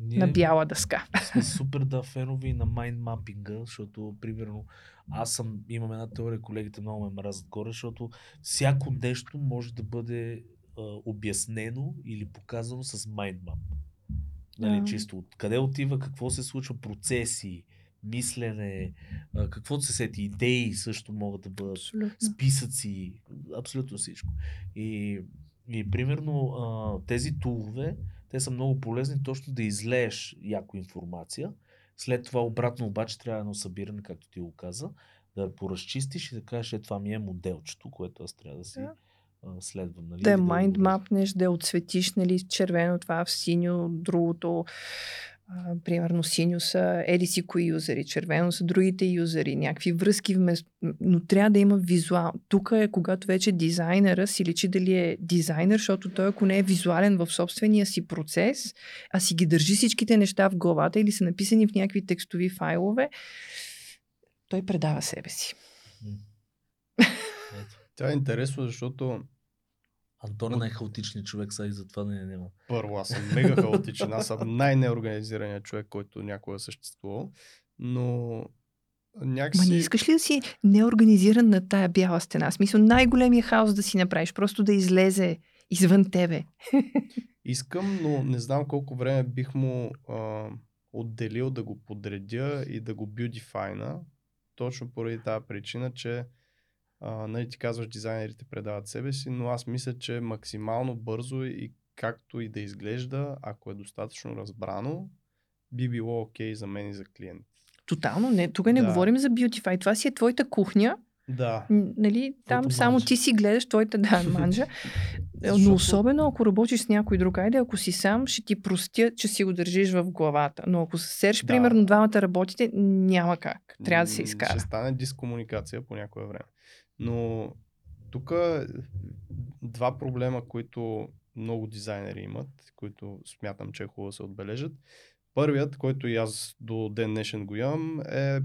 Ние на бяла дъска. сме супер да фенови на майндмапинга, защото, примерно, аз съм, имам една теория, колегите много ме мразят горе, защото всяко нещо може да бъде а, обяснено или показано с майндмап. Нали, Да. чисто от къде отива, какво се случва, процеси, мислене, каквото се сети, идеи също могат да бъдат Абсолютно. списъци, абсолютно всичко. И, и примерно а, тези тулове, те са много полезни точно да излееш яко информация. След това обратно обаче трябва едно събиране, както ти го каза, да я поразчистиш и да кажеш, е, това ми е моделчето, което аз трябва да си Да. а, следвам. Нали? Да го майндмапнеш, да отсветиш, нали, червено това в синьо, другото. Примерно синьо са еди си кои юзери, червено са другите юзери, някакви връзки вместо... Но трябва да има визуал. Тук е когато вече дизайнера си личи дали е дизайнер, защото той ако не е визуален в собствения си процес, а си ги държи всичките неща в главата или са написани в някакви текстови файлове, той предава себе си. Това е интересно, защото Антон е най-хаотичният човек, сега и затова не е няма. първо аз съм мега хаотичен, аз съм най-неорганизираният човек, който някога е съществувал, но някакси... Ма не искаш ли да си неорганизиран на тая бяла стена? В смисъл най-големия хаос да си направиш, просто да излезе извън тебе. Искам, но не знам колко време бих му а, отделил да го подредя и да го бюдифайна. Точно поради тази причина, че а, нали ти казваш, дизайнерите предават себе си, но аз мисля, че максимално бързо и както и да изглежда, ако е достатъчно разбрано, би било окей за мен и за клиент. Тотално не. Тук не Да. говорим за Beautify. Това си е твоята кухня. Да. Нали, там Твоята само манджа. ти си гледаш твоята да, манджа. Защото- Но особено ако работиш с някой друг, айде, ако си сам, ще ти простя, че си го държиш в главата. Но ако се серш, Да. примерно, двамата работите, няма как. Трябва да се изкара. Ще стане дискомуникация по някое време. Но тук два проблема, които много дизайнери имат, които смятам, че е хубаво се отбележат. Първият, който и аз до ден днешен го имам, е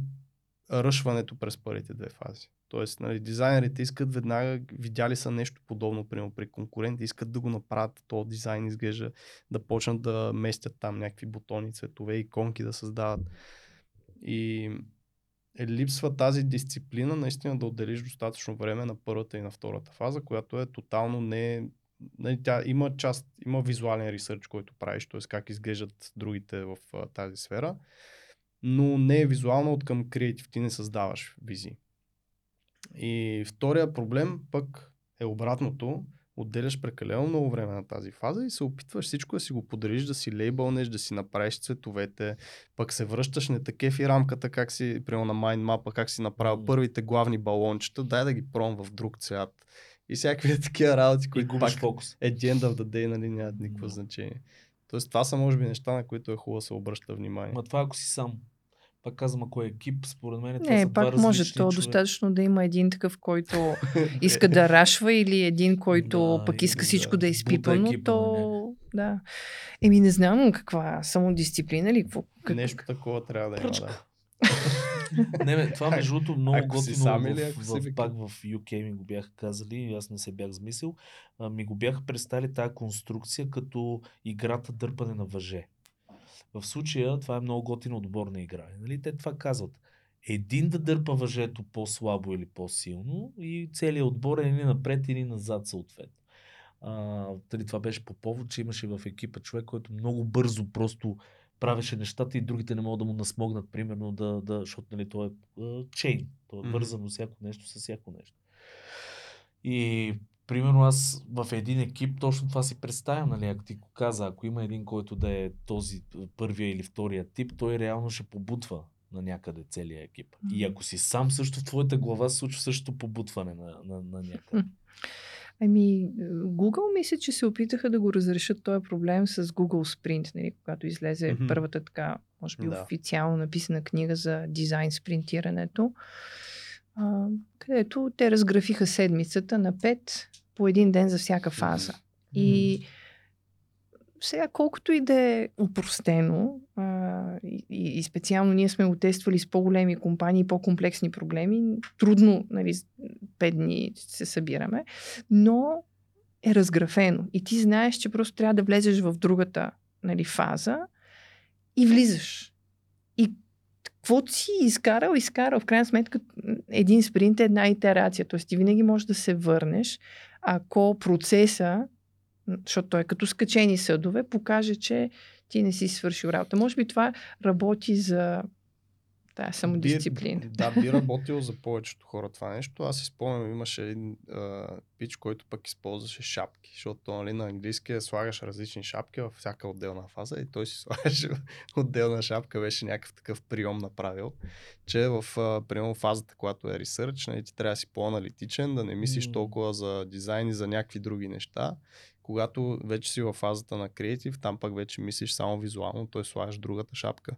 ръшването през първите две фази. Тоест, нали, дизайнерите искат веднага, видяли са нещо подобно, примерно при конкуренти, искат да го направят, то дизайн изглежда, да почнат да местят там някакви бутони, цветове, иконки да създават. И е, липсва тази дисциплина наистина да отделиш достатъчно време на първата и на втората фаза, която е тотално не... Нали, тя има част, има визуален ресърч, който правиш, т.е. как изглеждат другите в а, тази сфера, но не е визуално от към креатив, ти не създаваш визии. И втория проблем пък е обратното, отделяш прекалено много време на тази фаза и се опитваш всичко да си го подариш, да си лейбълнеш, да си направиш цветовете, пък се връщаш не такъв и рамката, как си, примерно на майндмапа, как си направил първите главни балончета, дай да ги пробвам в друг цвят. И всякакви такива работи, които губиш пак фокус. at the end of the day нали, нямат никакво Да. значение. Тоест това са може би неща, на които е хубаво да се обръща внимание. Ма това ако си сам. Пак казвам, ако е екип, според мен това Не, са два пак може то достатъчно да има един такъв, който иска да рашва или един, който Да, пък иска всичко да да е изпипано, екипа, то да. Еми не знам каква самодисциплина или какво. Как... Нещо такова трябва да има. Да. Не, бе, това между другото много готино в, в, викам? пак в UK ми го бяха казали и аз не се бях замислил. А, ми го бяха представили тази конструкция като играта дърпане на въже. В случая това е много готина отборна игра. Нали? Те това казват. Един да дърпа въжето по-слабо или по-силно и целият отбор е или напред или назад съответно. А, тъй, това беше по повод, че имаше в екипа човек, който много бързо просто правеше нещата и другите не могат да му насмогнат, примерно, да, да защото нали, то е чейн. То е вързано всяко нещо с всяко нещо. И примерно аз в един екип точно това си представям, нали, ако ти каза, ако има един, който да е този първия или втория тип, той реално ще побутва на някъде целия екип. И ако си сам, също в твоята глава се случва също побутване на, на, на някъде. Ами, Google мисля, че се опитаха да го разрешат този проблем с Google Sprint, нали, когато излезе Мгм. първата така, може би Да. официално написана книга за дизайн спринтирането, а, където те разграфиха седмицата на пет по един ден за всяка фаза. И сега, колкото и да е упростено, а, и, и специално ние сме го тествали с по-големи компании, по-комплексни проблеми, трудно, нали, пет дни се събираме, но е разграфено. И ти знаеш, че просто трябва да влезеш в другата нали, фаза и влизаш. И каквото си изкарал, изкарал. В крайна сметка, един спринт е една итерация. Тоест, ти винаги можеш да се върнеш, ако процеса защото той е като скачени съдове, покаже, че ти не си свършил работа. Може би това работи за тая самодисциплина. Би, да, би работило за повечето хора това нещо. Аз си спомням, имаше един а, пич, който пък използваше шапки, защото нали, на английски слагаш различни шапки във всяка отделна фаза и той си слагаше отделна шапка, беше някакъв такъв прием направил, че в а, примерно фазата, която е ресърч, нали, ти трябва да си по-аналитичен, да не мислиш М. толкова за дизайн и за някакви други неща. Когато вече си във фазата на креатив, там пък вече мислиш само визуално, т.е. слагаш другата шапка.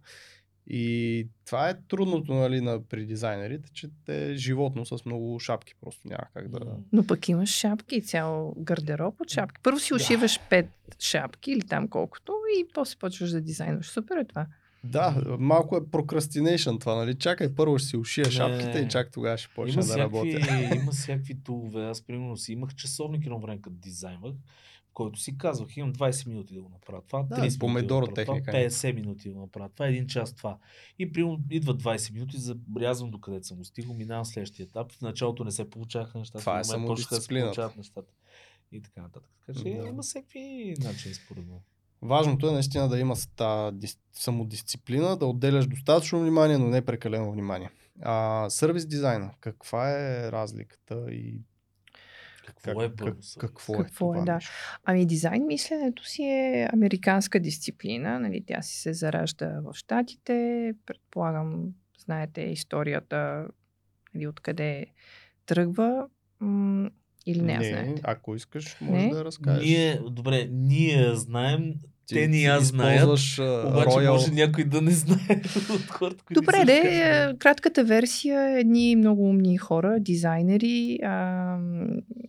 И това е трудното нали, на, при дизайнерите, че те е животно с много шапки, просто няма как да... Но пък имаш шапки и цял гардероб от шапки. Първо си Да. ушиваш пет шапки или там колкото и после почваш да дизайнваш. Супер е това. Да, малко е прокрастинейшън това, нали? Чакай, първо ще си ушия Не. шапките и чак тогава ще почна да всякакви, работя. има всякакви тулове. Аз, примерно, си имах часовник едно време, като дизайнвах, който си казвах, имам 20 минути да го направя това, Да, 30 минути помидоро да го направя това, е. 50 минути да го направя това, един час това. И примерно идват 20 минути, забелязвам до къде съм го стигнал, минавам следващия етап. В началото не се получаваха нещата, Това е почнаха да се получават нещата. И така нататък. Така че Да. има всякакви начини според мен. Важното е наистина да има дис- самодисциплина, да отделяш достатъчно внимание, но не прекалено внимание. А, сервис дизайна, каква е разликата и Какво как, е как, какво, Какво е е, да. нещо? Ами дизайн мисленето си е американска дисциплина. Нали? Тя си се заражда в Штатите. Предполагам, знаете историята, или откъде тръгва, м- или не, не знаете. ако искаш, може Не? да разкажеш. Ние, добре, ние знаем, Ти- те ни я знаят, обаче Royal- може някой да не знае от хората, които Добре, де, е, кратката версия е едни много умни хора, дизайнери, а,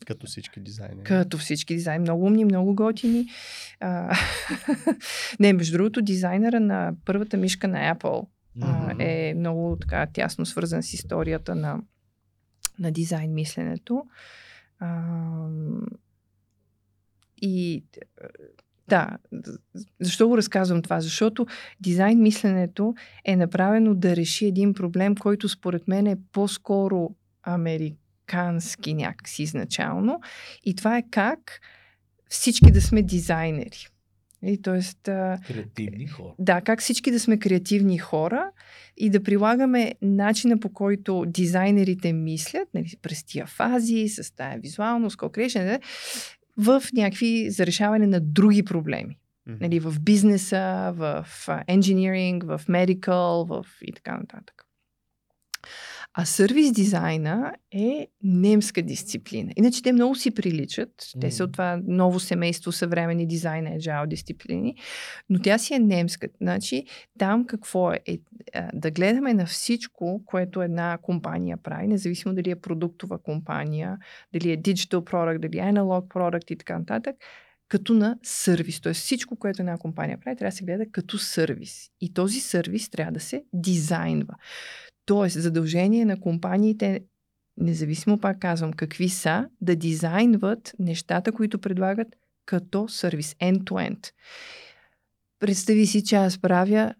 Като всички дизайнери. като всички дизайн, много умни, много готини. А, не, между другото, дизайнера на първата мишка на Apple а, Мгм. е много така тясно свързан с историята на, на дизайн мисленето. А, и да, защо го разказвам това? Защото дизайн мисленето е направено да реши един проблем, който според мен е по-скоро американски някакси изначално. И това е как всички да сме дизайнери. И, тоест, Креативни хора. да, как всички да сме креативни хора и да прилагаме начина по който дизайнерите мислят, нали, през тия фази, с тая визуалност, co-creation, в някакви за решаване на други проблеми. Мгм. Нали, в бизнеса, в engineering, в medical, в и така нататък. А сервис дизайна е немска дисциплина. Иначе те много си приличат. Те са от това ново семейство съвременни дизайн, agile дисциплини, но тя си е немска. Значи там какво е? е да гледаме на всичко, което една компания прави, независимо дали е продуктова компания, дали е digital product, дали е analog product и така нататък, като на сервис. Тоест всичко, което една компания прави, трябва да се гледа като сервис. И този сервис трябва да се дизайнва. Тоест, задължение на компаниите, независимо пак казвам какви са, да дизайнват нещата, които предлагат като сервис, end-to-end. Представи си, че аз правя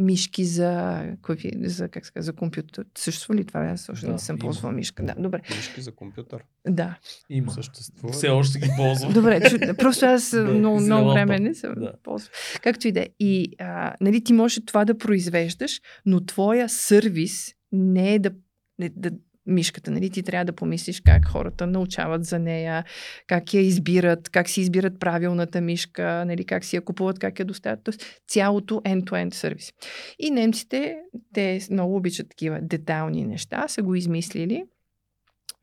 мишки за, какви, за, как се казва, за компютър. Съществува ли това? Аз още Да, не съм има. ползвала мишка. Да, добре. Мишки за компютър. Да. Има. Съществува. Все още ги ползвам. Добре, чу, просто аз Да, много, много време не съм Да. ползвала. Както и да е. И а, нали, ти можеш това да произвеждаш, но твоя сервис не е да, не, да мишката, нали? Ти трябва да помислиш как хората научават за нея, как я избират, как си избират правилната мишка, нали? как си я купуват, как я доставят. Тоест цялото end-to-end сервис. И немците, те много обичат такива детайлни неща, са го измислили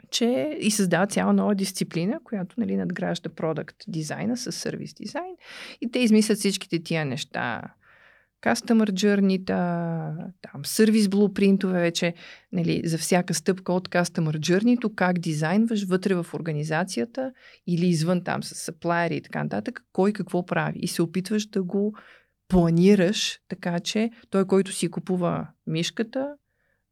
че и създава цяла нова дисциплина, която нали, надгражда продукт дизайна с сервис дизайн. И те измислят всичките тия неща. Customer journey там, сервис блупринтове вече, нали, за всяка стъпка от Customer journey как дизайнваш вътре в организацията или извън там с supplier и така нататък, кой какво прави. И се опитваш да го планираш така, че той, който си купува мишката,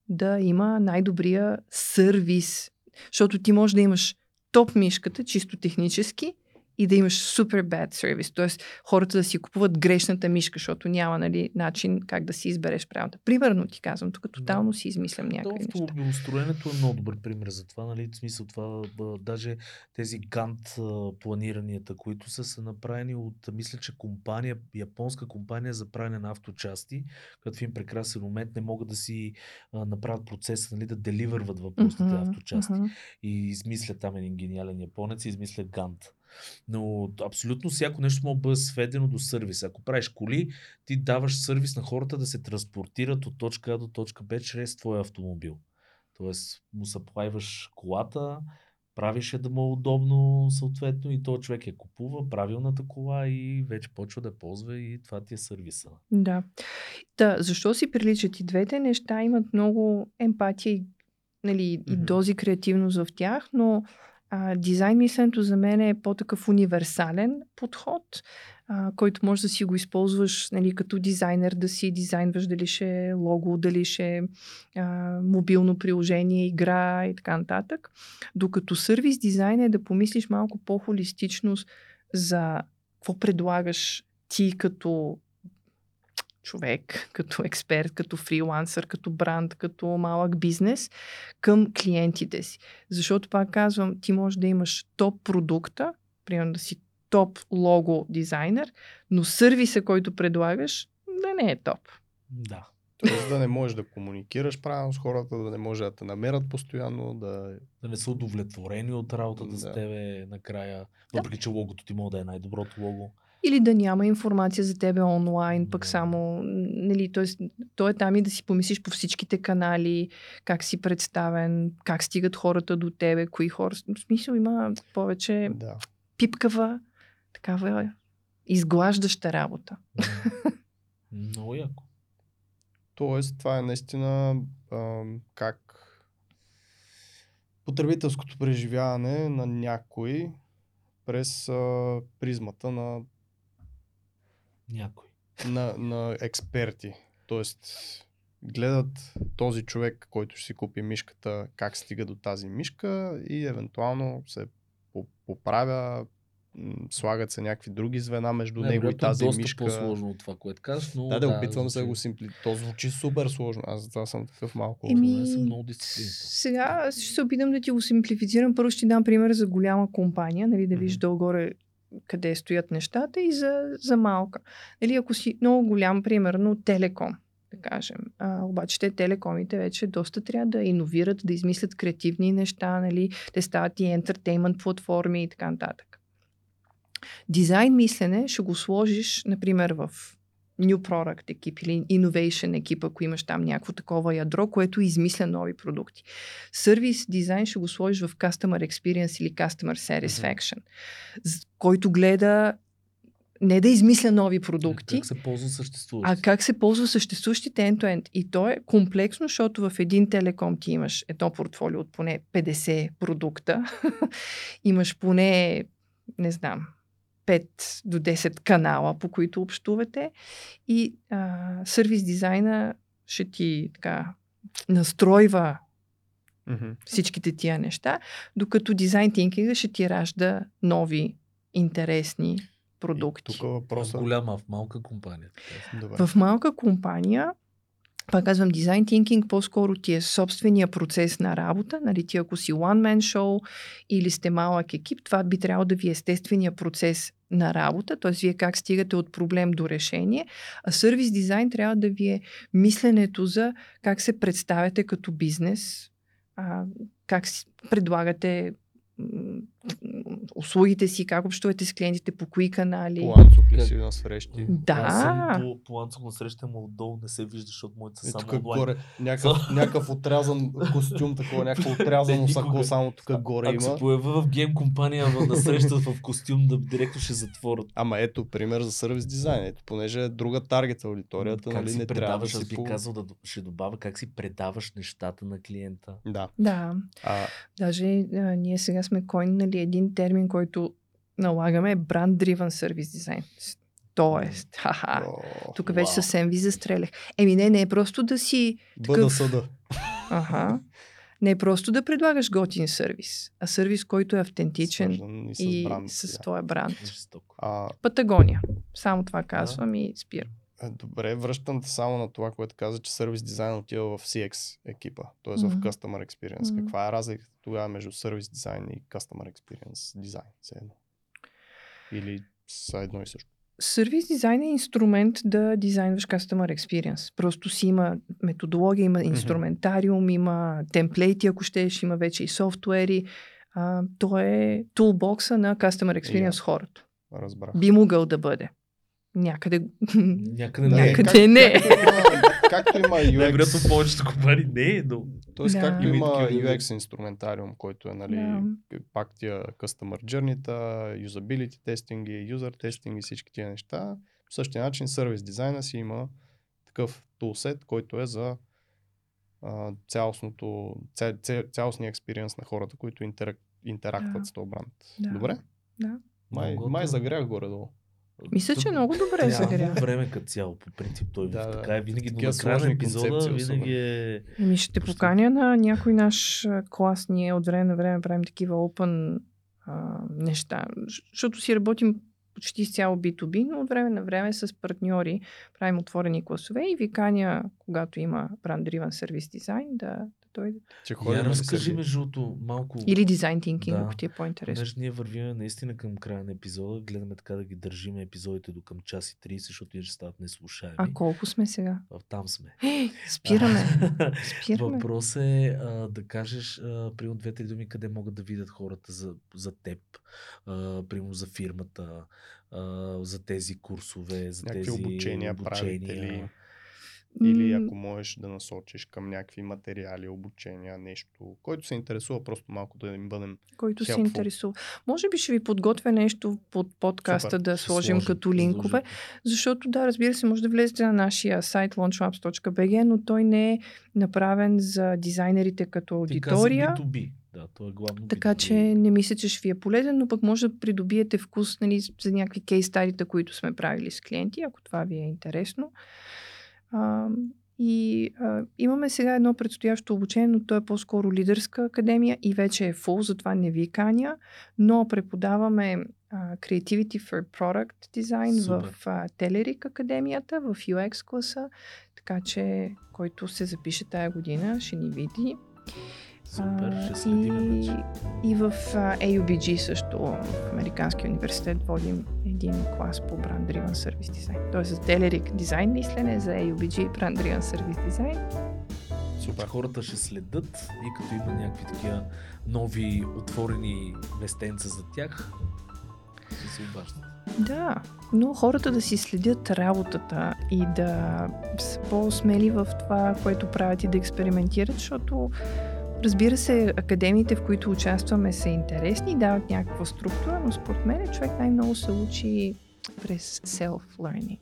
да има най-добрия сервис. Защото ти можеш да имаш топ мишката, чисто технически, и да имаш супер bad сервис. Тоест, хората да си купуват грешната мишка, защото няма нали, начин как да си избереш правилната. Примерно ти казвам, тук тотално си измислям някакви неща. автомобилостроенето е много добър пример за това, нали? В смисъл това, даже тези гант планиранията, които са, са направени от, мисля, че компания, японска компания за правене на авточасти, като в един прекрасен момент не могат да си а, направят процеса, нали, да деливърват въпросните Мгм, авточасти. мгм. И измисля там един гениален японец и измисля гант. Но абсолютно всяко нещо може да бъде сведено до сервис. Ако правиш коли, ти даваш сервис на хората да се транспортират от точка А до точка Б чрез твоя автомобил. Тоест му съплайваш колата, правиш я да му е удобно съответно и този човек я купува, правилната кола и вече почва да ползва и това ти е сервиса. Да. Та, защо си приличат и двете неща? Имат много емпатия и, нали, и дози креативност в тях, но а, дизайн мисленето за мен е по-такъв универсален подход, а, който може да си го използваш нали, като дизайнер, да си дизайнваш дали ще е лого, дали ще е а, мобилно приложение, игра и така нататък. Докато сервис дизайн е да помислиш малко по-холистично за какво предлагаш ти като човек, като експерт, като фрилансър, като бранд, като малък бизнес към клиентите си. Защото пак казвам, ти можеш да имаш топ продукта, примерно да си топ лого дизайнер, но сервиса, който предлагаш, да не е топ. Да. Тоест да не можеш да комуникираш правилно с хората, да не може да те намерят постоянно, да... Да не са удовлетворени от работата Да. с тебе накрая. Въпреки, че логото ти може да е най-доброто лого. Или да няма информация за тебе онлайн, пък Да. само, нали, т.е. то е там и да си помислиш по всичките канали, как си представен, как стигат хората до тебе, кои хора. В смисъл има повече да. пипкава, такава изглаждаща работа. М. Много яко. Тоест, това е наистина а, как потребителското преживяване на някой през а, призмата на, Някой. на, на експерти. Тоест, гледат този човек, който ще си купи мишката, как стига до тази мишка и евентуално се по- поправя, слагат се някакви други звена между Не, него и тази доста мишка. по-сложно от това, което казваш, но Да, да, опитвам се да го симпли. То звучи супер сложно. Аз затова съм такъв малко. Еми, мен са много дисциплини. Сега аз ще се опитам да ти го симплифицирам. Първо ще ти дам пример за голяма компания, нали, да Мгм. виждаш долу-горе къде стоят нещата и за, за малка. Нали, ако си много голям, примерно телеком, да кажем. А, обаче те телекомите вече доста трябва да иновират, да измислят креативни неща, нали, те стават и ентертеймент платформи и така нататък. Дизайн мислене ще го сложиш, например, в New Product екип или Innovation екип, ако имаш там някакво такова ядро, което измисля нови продукти. Сервис дизайн ще го сложиш в Customer Experience или Customer Satisfaction, с- който гледа не да измисля нови продукти, Как се ползва съществуващо? а как се ползва съществуващите end-to-end. И то е комплексно, защото в един телеком ти имаш едно портфолио от поне 50 продукта. имаш поне, не знам, 5 до 10 канала, по които общувате. И а, сервис дизайна ще ти така настройва Мгм. всичките тия неща, докато дизайн тинкинга ще ти ражда нови, интересни продукти. Тук В въпросът. голяма, в малка компания. така. Добре. В малка компания, пак казвам, дизайн тинкинг по-скоро ти е собствения процес на работа. Нали, ти ако си one man show или сте малък екип, това би трябвало да ви е естествения процес на работа, т.е. вие как стигате от проблем до решение, а сервис дизайн трябва да ви е мисленето за как се представяте като бизнес, а, как предлагате услугите си, как общувате с клиентите, по кои канали. Планцук ли си на срещи? Да. Аз съм по, на среща му отдолу не се вижда, защото моите са И само тук онлайн. горе някакъв, някакъв отрязан костюм, такова, някакво отрязано сако, само тук горе Ако се има. появя в гейм компания на среща в костюм, да директно ще затворят. Ама ето, пример за сервис дизайн. Ето, понеже е друга таргет аудиторията, как нали, си не трябва да си по... казал да ще добавя как си предаваш нещата на клиента. Да. Да, А, Даже а, ние сега сме койнали един термин, който налагаме е Driven Service Design. Тоест, ха-ха, о, тук вече вау. съвсем ви застрелях. Еми не, не е просто да си, бъда такъв- съда. аха, не е просто да предлагаш готин сервис, а сервис, който е автентичен Свързан и с и бранд. с да. този бранд. Патагония. Само това казвам и спирам. Е, добре, връщам те само на това, което каза, че сервис дизайн отива в CX екипа, т.е. в Мгм. Customer Experience. Мгм. Каква е разликата тогава между сервис дизайн и Customer Experience дизайн? Все едно. Или са едно и също? Сервис дизайн е инструмент да дизайнваш customer experience. Просто си има методология, има инструментариум, има темплейти, ако щеш, има вече и софтуери. А, то е тулбокса на customer experience Ясно. хората. Разбрах. Би могъл да бъде. Някъде. Някъде Не, не. Някъде как- не. Както има, както има Най-вероятно UX, повечето компании не е, но... Тоест, Да. както Има UX инструментариум, който е, нали, Да. пак тия customer journey usability тестинги, user тестинги, всички тия неща. По същия начин сервис дизайна си има такъв тулсет, който е за а, цялостното, ця, ця, цялостния експириенс на хората, които интерак, интерактват Да. с този бранд. Да. Добре? Да. Май, май загрях горе-долу. Мисля, че Тук много добре трябва загря. време като цяло, по принцип той Да, така е винаги, на края епизода винаги е... Еми ще те поканя на някой наш клас. Ние от време на време правим такива open а, неща. Защото си работим почти изцяло B2B, но от време на време с партньори правим отворени класове и ви каня, когато има brand-driven service дизайн, да, да дойдете. Че Я ходим да разкажи между другото малко. Или дизайн тинкинг, Да. ако ти е по-интересно. Понеже ние вървиме наистина към края на епизода, гледаме така да ги държиме епизодите до към час и 30, защото иначе стават неслушаеми. А колко сме сега? А, Там сме. Спираме. Спираме. Въпрос е а, да кажеш, а, примерно две-три думи, къде могат да видят хората за, за теб, а, примерно за фирмата, а, за тези курсове, за Някакви тези обучения правите обучения. ли? Или ако можеш да насочиш към някакви материали, обучения, нещо, който се интересува, просто малко да им бъдем. който се helpful. интересува. Може би ще ви подготвя нещо под подкаста Супер. да сложим сложим, като линкове, задължително. защото да, разбира се, може да влезете на нашия сайт launchlabs.bg, но той не е направен за дизайнерите като Ти каза аудитория. B2B. Да, то е главно Така B2B. че не мисля, че ще ви е полезен, но пък може да придобиете вкус нали, за някакви кейс стадита, които сме правили с клиенти, ако това ви е интересно. А, и а, имаме сега едно предстоящо обучение, но то е по-скоро лидерска академия и вече е фул, затова не ви каня, но преподаваме а, Creativity for Product Design Супер. в а, Telerik академията, в UX класа, така че който се запише тая година ще ни види. Супер, ще следим и, и в AUBG също, в Американския университет, водим един клас по Brand Driven Service Design. Тоест за Telerik дизайн мислене, за AUBG Brand Driven Service Design. Супер. Хората ще следят и като има някакви такива нови отворени местенца за тях, ще се обаждат. Да, но хората да си следят работата и да са по-смели в това, което правят и да експериментират, защото разбира се, академиите, в които участваме са интересни, дават някаква структура, но според мен човек най-много се учи през self-learning.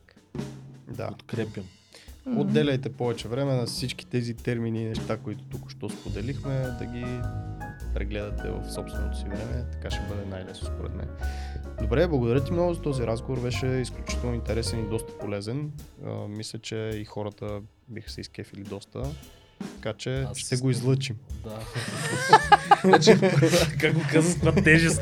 Да. Подкрепям. М. Отделяйте повече време на всички тези термини и неща, които тук що споделихме, да ги прегледате в собственото си време. Така ще бъде най-лесно според мен. Добре, благодаря ти много за този разговор. Беше изключително интересен и доста полезен. А, мисля, че и хората биха се изкефили доста. Така че Аз ще го излъчим. Да. значи, как го каза с това тежест,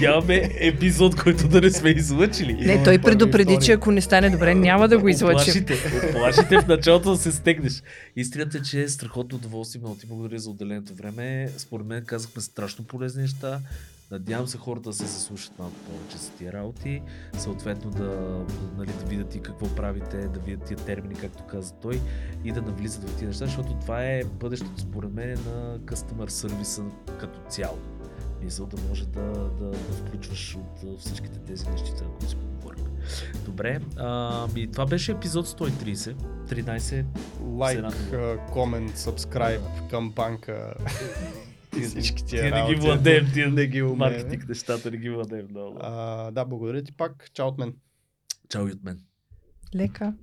нямаме епизод, който да не сме излъчили. Не, той предупреди, че ако не стане добре, няма да го излъчим. Оплашите, оплашите в началото да се стегнеш. Истината е, че е страхотно удоволствие. Много ти благодаря за отделеното време. Според мен казахме страшно полезни неща. Надявам се хората да се заслушат малко повече за тия работи, съответно да, нали, да видят и какво правите, да видят тия термини, както каза той, и да навлизат в тия неща, защото това е бъдещето, според мен, на customer сервиса като цяло. Мисъл да може да, да, да включваш от всичките тези нещица, които си поговорим. Добре, а, ми, това беше епизод 130, 13. Лайк, комент, сабскрайб, кампанка. всички тия Тия не ги владеем, тия не ги умеем. маркетинг нещата не ги владеем много. А, да, благодаря ти пак. Чао от мен. Чао и от мен. Лека.